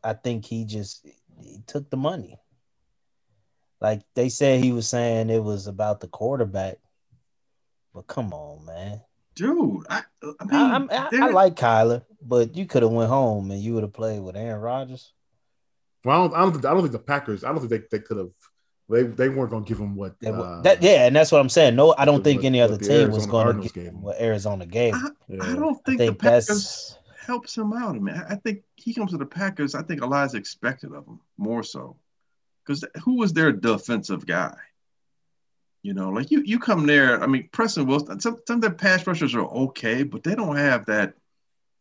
I think he just he took the money. Like they said, he was saying it was about the quarterback. But come on, man. dude, I, I mean, I, I'm- I, I like Kyler, but you could have went home and you would have played with Aaron Rodgers. Well, I don't, I don't, think, I don't think the Packers. I don't think they, they could have. They they weren't going to give him what. They uh, that yeah, and that's what I'm saying. No, I don't what- think any other the team was going to gave get him. what Arizona gave. I, yeah. I don't I think, think the Packers that's helps him out. I mean, I think he comes to the Packers. I think a lot is expected of him more so, because who was their defensive guy? You know, like you you come there. I mean, Preston Wilson. Some some of their pass rushers are okay, but they don't have that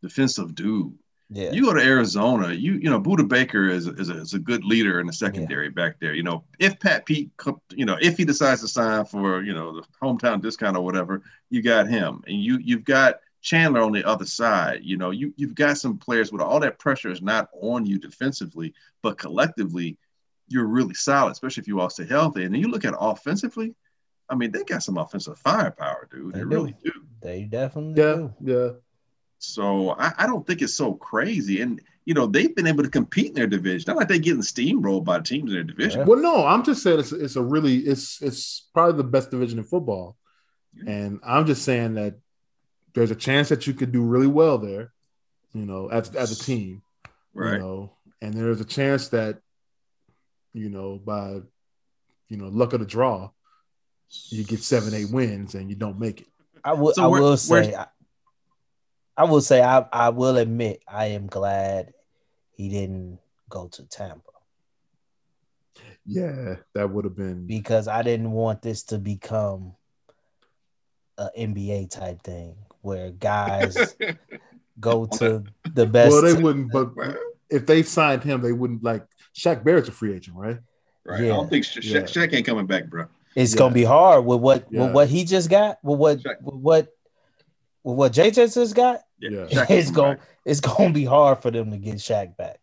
defensive dude. yeah. You go to Arizona, you you know Budda Baker is is a, is a good leader in the secondary back there. You know, if Pat Pete, you know, if he decides to sign for you know the hometown discount or whatever, you got him, and you you've got Chandler on the other side. You know, you you've got some players with all that pressure is not on you defensively, but collectively, you're really solid, especially if you all stay healthy. And then you look at offensively. I mean, they got some offensive firepower, dude. They, They do. really do. they definitely yeah, do. yeah. So I, I don't think it's so crazy. And you know, they've been able to compete in their division. Not like they're getting steamrolled by teams in their division. Yeah. Well, no, I'm just saying it's it's a really it's it's probably the best division in football, Yeah. and I'm just saying that there's a chance that you could do really well there, you know, as as a team, Right. you know, and there's a chance that, you know, by, you know, luck of the draw, you get seven eight wins and you don't make it. I will. So I will say. I, I will say. I. I will admit. I am glad he didn't go to Tampa Yeah, that would have been. because I didn't want this to become a NBA type thing where guys go to the best. Well, they wouldn't, but if they signed him, they wouldn't like. Shaq Barrett's a free agent, right? Right. I don't think Sha- Sha- Yeah. Shaq ain't coming back, bro. it's Yeah. gonna be hard with what Yeah. with what he just got. With what Shaq. with what with what JJ just got. Yeah. Yeah. It's coming going back. it's gonna be hard for them to get Shaq back.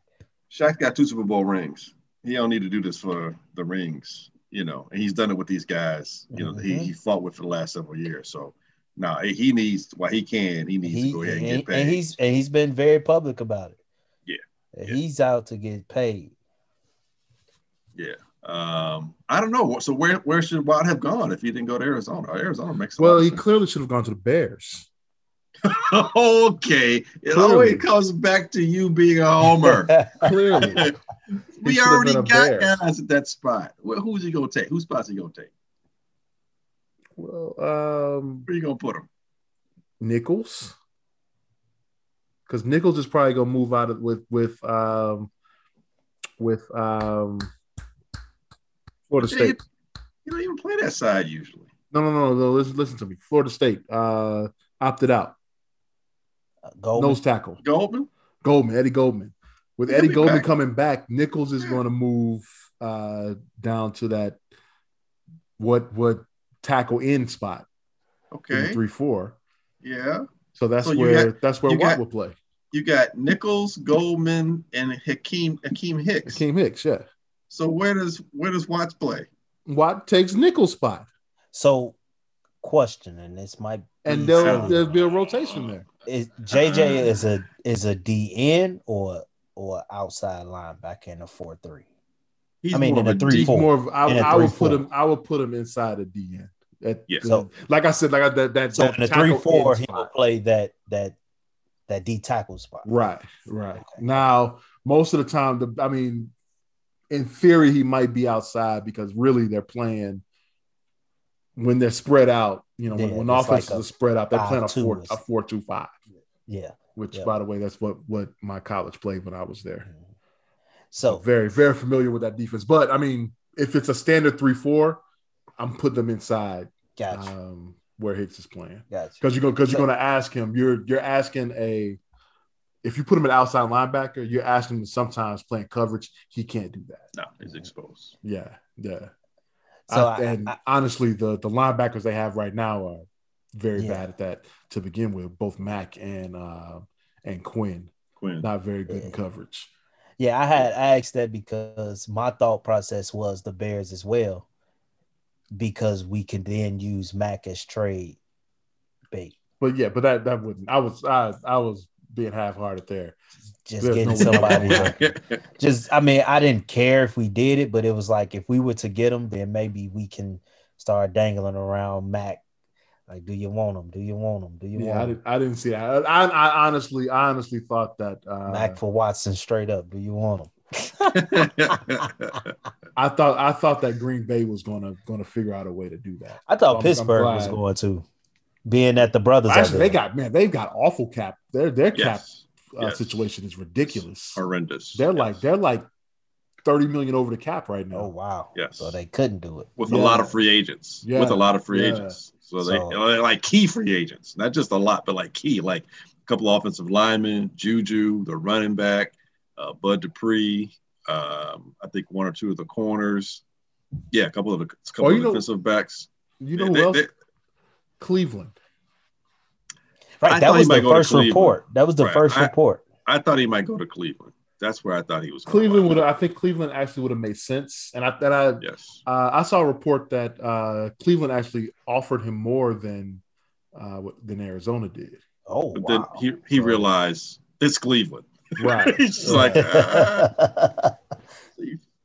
Shaq got two Super Bowl rings. He don't need to do this for the rings, you know. And he's done it with these guys, you know, he, Mhm. he fought with for the last several years. So now he needs while he can, he needs He, to go ahead and and, get paid. and he's and he's been very public about it. Yeah. Yeah. He's out to get paid. yeah. Um, I don't know. So where where should Watt have gone if he didn't go to Arizona? Arizona makes a Well, he sense. clearly should have gone to the Bears. okay. It Clearly. always comes back to you being a homer. Clearly, we already got Bear. guys at that spot. Well, who's he gonna take? Whose spot's he gonna take? Well, um, Where you gonna put him? Nichols, because Nichols is probably gonna move out of, with with um with um Florida Yeah, you, State. you don't even play that side usually. No, no, no, no. Listen, listen to me. Florida State uh opted out. Goldman. Nose tackle. Goldman. Goldman, Eddie Goldman. With He'll Eddie Goldman back. coming back, Nichols is going to move uh, down to that what what tackle in spot in Okay. three four. Yeah. So that's So where got- that's where you Watt got- would play. You got Nichols, Goldman, and Hakeem Hakeem Hicks. Hakeem Hicks, yeah. So where does where does Watts play? Watt takes nickel spot, So, question, and this might and there'll there'll be a rotation there. is JJ is a is a DN or or outside linebacker in a four three. He's I mean, in of a three, He's four. more of I, a I would put him I would put him inside the DN. At Yeah. So- like I said, like I, that that So that in a tackle three four, he will play that that that D tackle spot. Right, right. Now, most of the time, the I mean, in theory, he might be outside because really they're playing when they're spread out. You know, when, Yeah, when it's offenses like a are spread out, they're playing a four a four two five. Yeah. Which, Yeah. by the way, that's what what my college played when I was there. Mm-hmm. So very very familiar with that defense. But I mean, if it's a standard three four, I'm putting them inside gotcha, um, where Hicks is playing gotcha. because you're going because you're So- going to ask him. You're you're asking a if you put him an outside linebacker, you're asking him to sometimes playing coverage. He can't do that. No, he's exposed. Yeah, yeah. So I- I- and I- honestly, the the linebackers they have right now are very Yeah. bad at that to begin with. Both Mack and uh, and Quinn Quinn. not very good in Yeah. coverage. Yeah, I had asked that because my thought process was the Bears as well, because we can then use Mack as trade bait. But yeah, but that that wouldn't. I was I I was being half hearted there. Just There's getting no somebody. to- just, I mean, I didn't care if we did it, but it was like if we were to get them, then maybe we can start dangling around Mack. Like, do you want them? Do you want them? Do you Yeah, I want didn't. I didn't see that. I, I honestly, I honestly thought that. Uh, Mack for Watson straight up? Do you want them? I thought I thought that Green Bay was gonna gonna figure out a way to do that. I So thought I'm- I'm Pittsburgh was going to, being that the brothers. Actually, they got man, they've got awful cap. Their their cap uh, yes. situation is ridiculous. Horrendous. They're Yes. like they're like thirty million over the cap right now. Oh wow! Yes. So they couldn't do it. with Yeah. a lot of free agents. Yeah. With a lot of free Yeah. agents. So they So- they're like key free agents, not just a lot, but like key, like a couple of offensive linemen, Juju, the running back, uh, Bud Dupree. Um, I think one or two of the corners. Yeah, a couple of the a couple Oh, of know- defensive backs. You know They- who else? they- Cleveland. Right. That thought he was might the go first report. That was the Right. first I- report. I thought he might go to Cleveland. That's where I thought he was. Cleveland would. I think Cleveland actually would have made sense. And I that I Yes. uh, I saw a report that uh, Cleveland actually offered him more than uh, than Arizona did. Oh But wow! then he, he realized it's Cleveland. Right. He's just like, ah,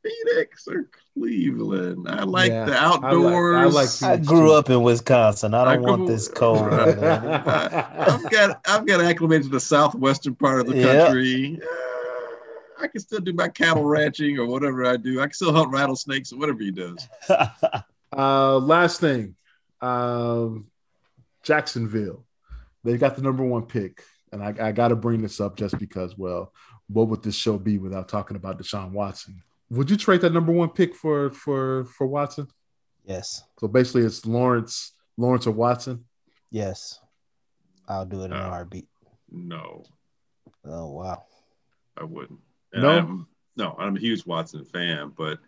Phoenix or Cleveland. I like Yeah, the I like- I outdoors. like I grew too. up in Wisconsin. I I don't want grew- this cold. Right. I've got I've got acclimated to the southwestern part of the Yeah. country. I can still do my cattle ranching or whatever I do. I can still hunt rattlesnakes or whatever he does. Uh, last thing, um, Jacksonville. They got the number one pick, and I, I got to bring this up just because. Well, what would this show be without talking about Deshaun Watson? Would you trade that number one pick for for for Watson? yes, So basically, it's Lawrence, Lawrence or Watson. yes, I'll do it in a No. heartbeat. No, Oh wow! I wouldn't. And No? I'm, no, I'm a huge Watson fan, but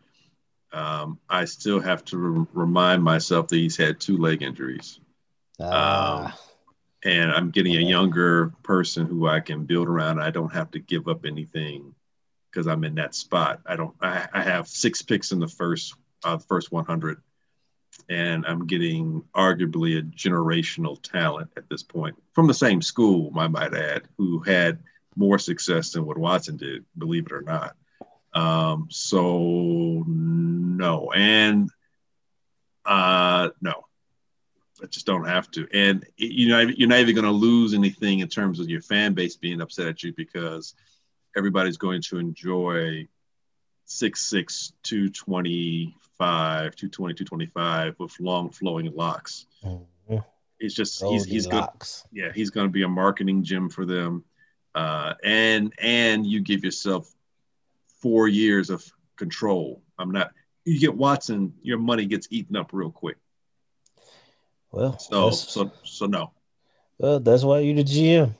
um, I still have to re- remind myself that he's had two leg injuries. Ah, and I'm getting a younger person who I can build around. I don't have to give up anything because I'm in that spot. I don't. I, I have six picks in the first uh, first 100, and I'm getting arguably a generational talent at this point from the same school, I might add, who had more success than what Watson did. Believe it or not. Um, so no, and uh, no. I just don't have to. And it- you know, you're not even going to lose anything in terms of your fan base being upset at you because everybody's going to enjoy 6'6, 225, 220, 225 with long flowing locks. Mhm. It's just, he's, he's good. Yeah, he's going to be a marketing gem for them. Uh, and, and you give yourself four years of control. I'm not, you get Watson, your money gets eaten up real quick. Well, So, so, so no. well, that's why you're the GM.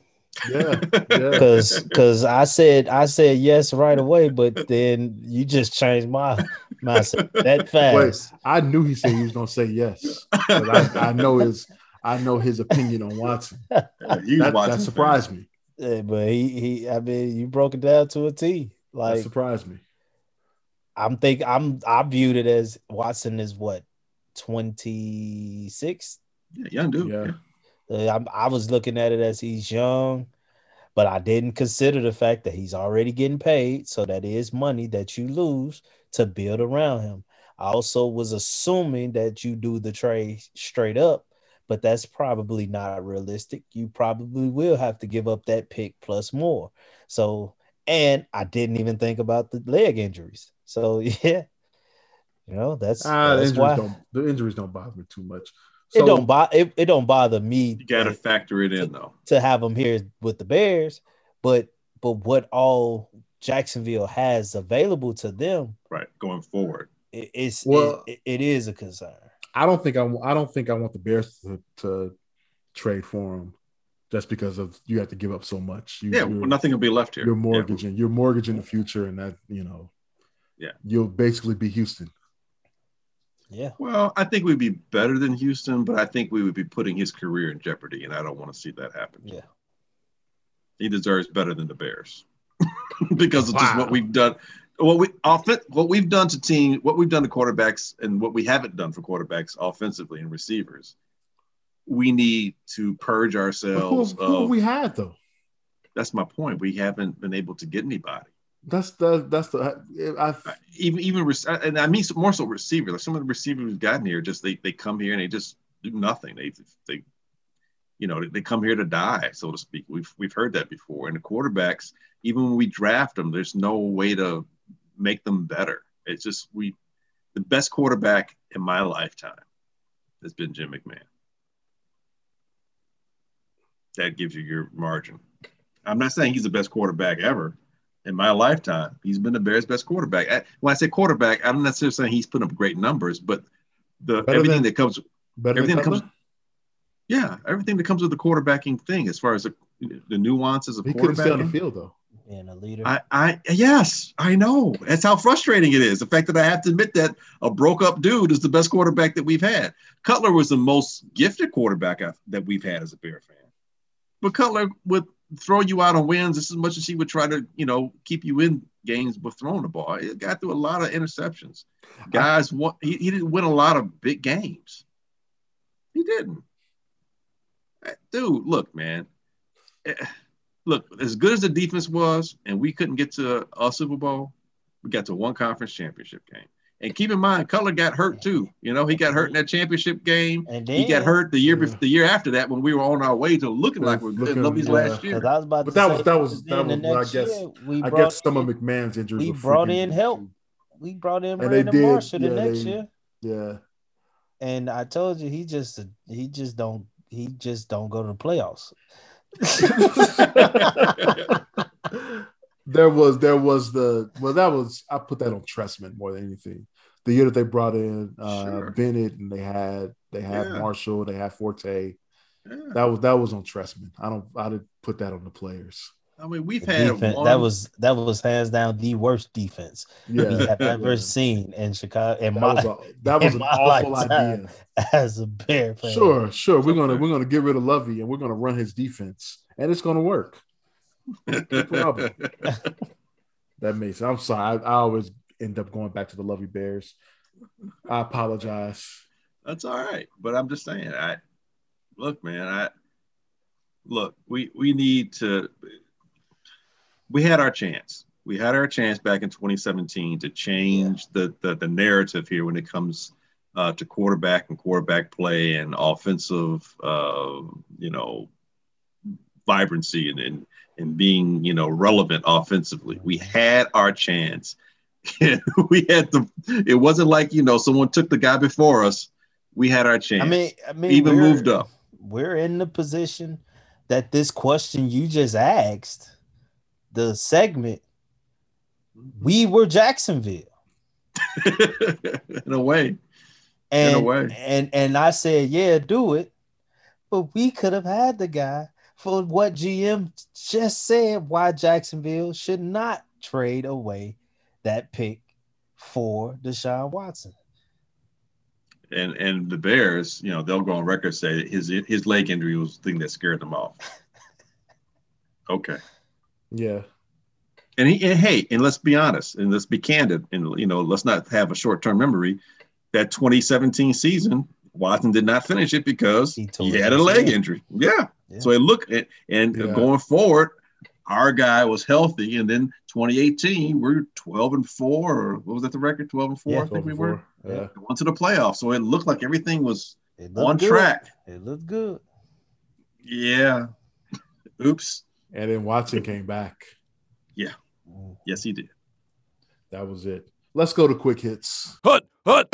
Yeah, yeah. Because because I said I said yes right away, but then you just changed my mindset that fast. I knew he said he was going to say yes. I, I know his I know his opinion on Watson. Huge That, Watson that fan. surprised me. Yeah, but he he I mean you broke it down to a T. That Like surprised me. I'm think I'm I viewed it as Watson is what 26. Yeah, young dude. Yeah. Yeah. Uh, I, I was looking at it as he's young, but I didn't consider the fact that he's already getting paid, so that is money that you lose to build around him. I also was assuming that you do the trade straight up, but that's probably not realistic. You probably will have to give up that pick plus more. So, and I didn't even think about the leg injuries. So, yeah, you know that's, ah, the that's injuries why don't the injuries don't bother me too much. it don't bother it, it don't bother me You got to factor it in though. to have them here with the Bears, but but what all Jacksonville has available to them, Right. Going forward. it, it's Well- it, it is a concern. I don't think I I don't think I want the Bears to, to trade for him just because of you have to give up so much. You, Yeah. Well, nothing will be left here. you're Yeah. mortgaging you're mortgaging the future, and that you know, Yeah. you'll basically be Houston. Yeah, Well, I think we'd be better than Houston, but I think we would be putting his career in jeopardy, and I don't want to see that happen. yeah. He deserves better than the Bears because of just what we've done. What we offen- what we've done to team, what we've done to quarterbacks, and what we haven't done for quarterbacks offensively and receivers. We need to purge But who, ourselves who of. we had though? that's my point. We haven't been able to get anybody. That's the that's the I, uh, even even rec- uh, and I mean more so receivers. Like some of the receivers we've gotten here, just they they come here and they just do nothing. They they you know they come here to die, so to speak. We've we've heard that before. And the quarterbacks, even when we draft them, there's no way to make them better. It's just we the best quarterback in my lifetime has been Jim McMahon. That gives you your margin. I'm not saying he's the best quarterback ever in my lifetime. He's been the Bears' best quarterback. I- When I say quarterback, I'm not necessarily saying he's put up great numbers, but the Better everything than- that comes, everything that comes, yeah, everything that comes with the quarterbacking thing, as far as the, the nuances of He couldn't stay on the quarterbacking. field though. And a leader. I, I, yes, I know. That's how frustrating it is. The fact that I have to admit that a broke up dude is the best quarterback that we've had. Cutler was the most gifted quarterback that we've had as a Bear fan. But Cutler would throw you out on wins just as much as he would try to, you know, keep you in games with throwing the ball. It got through a lot of interceptions. Guys, won, he, he didn't win a lot of big games. He didn't. Eh, Dude, look, man. Look, as good as the defense was, and we couldn't get to a Super Bowl, we got to one conference championship game. And keep in mind, Cutler got hurt too. You know, he got hurt in that championship game. and then He got hurt the year Yeah. before, the year after that when we were on our way to looking like we're good. Looking- Lovie's yeah. last year. I was about But that say, was- that was- that was- I guess- year, we I brought guess some of in- McMahon's injuries. we were brought in help. we brought in And they Brandon did, Marshall the next they- year, Yeah. and I told you he just he just don't he just don't go to the playoffs. there was there was the well that was I put that on Trestman more than anything. The year that they brought in uh Sure. Bennett and they had they had Yeah. Marshall, they had Forte. Yeah. That was that was on Trestman. I don't I didn't put that on the players. I mean, we've The had defense, one, that was that was hands down the worst defense we have ever Yeah. seen in Chicago. In That my was a, that was in an awful lifetime. idea. as a Bear fan, Sure, sure. We're gonna we're gonna get rid of Lovie and we're gonna run his defense. And it's gonna work. problem. That makes I'm sorry. I, I always end up going back to the Lovie Bears. I apologize. That's all right. But I'm just saying, I look, man, I look, we we need to we had our chance. We had our chance back in 2017 to change the, the the narrative here when it comes uh, to quarterback and quarterback play and offensive uh, you know vibrancy and, and and being you know relevant offensively. We had our chance. we had the it wasn't like you know someone took the guy before us. We had our chance. I mean, I mean, even moved up. We're in the position that this question you just asked, the segment, we were Jacksonville. in a way. And, In a way. and and I said, yeah, do it. But we could have had the guy for what GM just said why Jacksonville should not trade away that pick for Deshaun Watson. And and the Bears, you know, they'll go on record say his his leg injury was the thing that scared them off. Okay. Yeah. And, he, and hey, and let's be honest, and let's be candid, and you know, let's not have a short-term memory. That 2017 season, Watson did not finish it because He he, had a leg ACL. injury. Yeah. Yeah. So it looked and, and Yeah. going forward, our guy was healthy, and then 2018 we're 12 and four, or what was that the record? 12 and four, Yeah, I think we were. Yeah. Went to the playoffs, so it looked like everything was on good. track. It looked good. Yeah. Oops. And then Watson came back. Yeah. Yes, he did. That was it. Let's go to quick hits. Hut, hut.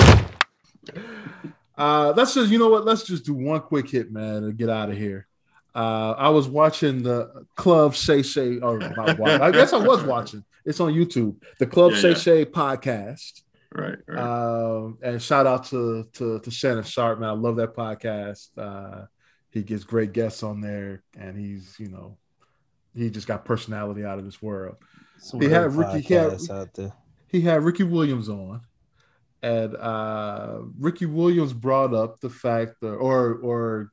Uh, let's just, you know what? Let's just do one quick hit, man, and get out of here. Uh, I was watching the Club Shay Shay, or not watch, I guess I was watching. It's on YouTube, the Club Yeah, Shay yeah. Shay podcast. Right. Right. Um, and shout out to, to to Shannon Sharpe, man. I love that podcast. Uh, he gets great guests on there, and he's you know, he just got personality out of this world. Some He had Ricky- he had- he had Ricky Williams on, and uh, Ricky Williams brought up the fact that, or or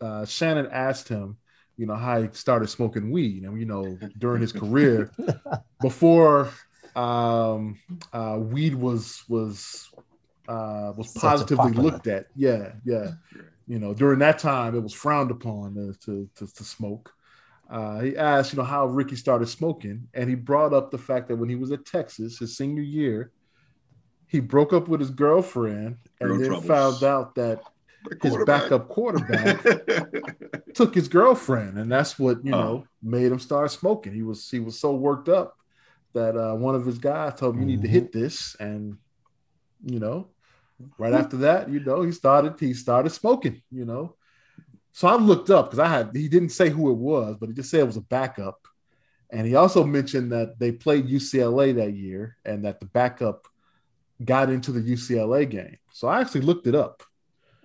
uh, Shannon asked him, you know, how he started smoking weed, and you know, during his career, before um, uh, weed was was uh, was positively looked at. Yeah, yeah. You know, during that time, it was frowned upon to to, to, to smoke. Uh, he asked, you know, how Ricky started smoking, and he brought up the fact that when he was at Texas, his senior year, he broke up with his girlfriend, and Girl then troubles. found out that his backup quarterback took his girlfriend, and that's what you Oh. know made him start smoking. He was he was so worked up that uh, one of his guys told him, "You need to hit this," and you know, right after that, you know, he started he started smoking. You know, so I looked up because I had he didn't say who it was, but he just said it was a backup, and he also mentioned that they played UCLA that year, and that the backup got into the UCLA game. So I actually looked it up.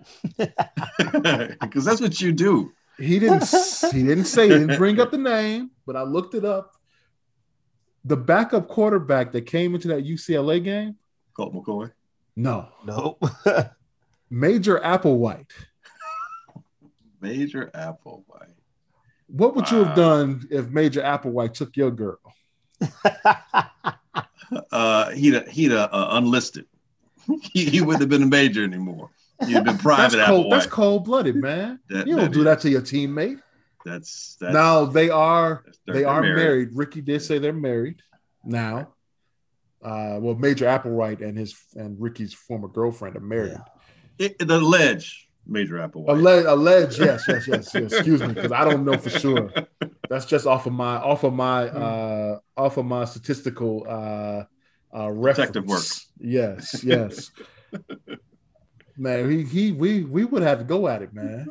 because that's what you do. He didn't. he didn't say. He didn't bring up the name, but I looked it up. The backup quarterback that came into that UCLA game, Colt McCoy. no, Nope. Major Applewhite. Major Applewhite. What would you have done if Major Applewhite took your girl? Uh, he'd a, he'd a, uh, unlisted. he, he wouldn't have been a major anymore. He'd have been That's cold, that's cold blooded, man. That- you don't do that to your teammate. That's that's now they are they married. Ricky did say they're married now. Uh, well, Major Applewhite and his and Ricky's former girlfriend are married. It, the ledge, Major Applewhite. Alleged, alleged, yes, yes, yes, yes. Excuse me, because I don't know for sure. That's just off of my off of my uh off of my statistical uh uh reference. Detective work. Yes, yes. man, he he we we would have to go at it, man.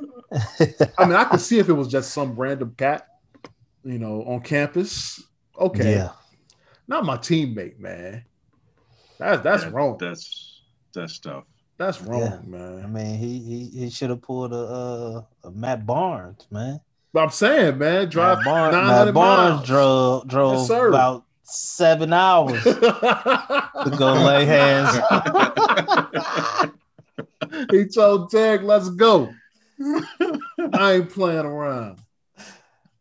I mean, I could see if it was just some random cat, you know, on campus. Okay, Yeah. not my teammate, man. That's that's Yeah, wrong. That's that's tough. That's wrong, Yeah. I mean, he he, he should have pulled a, uh, a Matt Barnes, man. But I'm saying, man, drive Matt, Bar- 900 Matt Barnes miles. drove drove sir. about seven hours to go lay hands. he told Tag, "Let's go." I ain't playing around.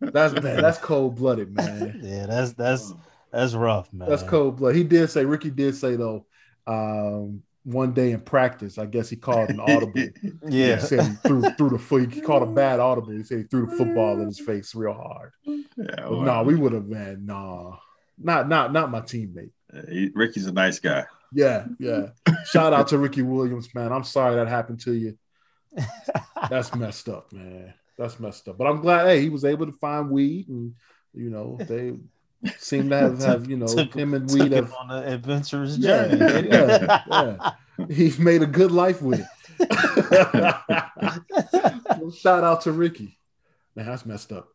That's man, that's cold blooded, man. yeah, that's that's that's rough, man. That's cold blood. He did say Ricky did say though, um, one day in practice, I guess he called an audible. Yeah. He said he threw threw the foot. He called a bad audible. He said he threw the football in his face real hard. Yeah, well, no, we would have been nah, not not not my teammate. he- Ricky's a nice guy. Yeah, yeah. Shout out to Ricky Williams, man. I'm sorry that happened to you. That's messed up, man. That's messed up. But I'm glad, hey, he was able to find weed, and you know they seem to have, have you know Took- him and weed have. on an adventurous journey. didn't yeah, yeah. He's made a good life with it. Well, shout out to Ricky. Man, that's messed up.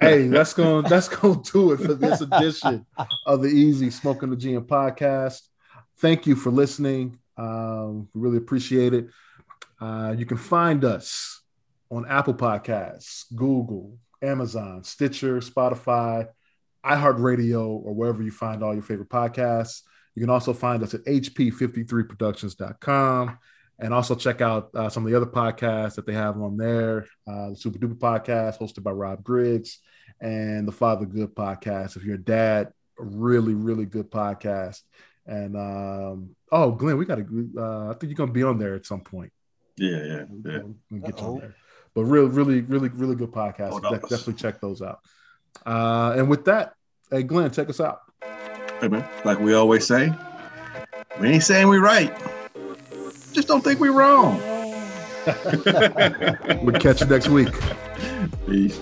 Hey, that's gonna that's going to do it for this edition of the Easy Smoking the GM podcast. Thank you for listening. Um, we really appreciate it. Uh, you can find us on Apple Podcasts, Google, Amazon, Stitcher, Spotify, iHeartRadio, or wherever you find all your favorite podcasts. You can also find us at hp53productions.com and also check out uh, some of the other podcasts that they have on there. Uh, the Super Duper podcast, hosted by Rob Griggs, and the Father Good podcast. If you're a dad, a really, really good podcast. And um, oh, Glenn, we got to. Uh, I think you're gonna be on there at some point. Yeah, yeah, yeah. We'll get you on there. But real, really, really, really good podcast. Oh, De- definitely check those out. Uh, and with that, hey Glenn, check us out. Hey man, like we always say, we ain't saying we right. Just don't think we wrong. We'll catch you next week. Peace.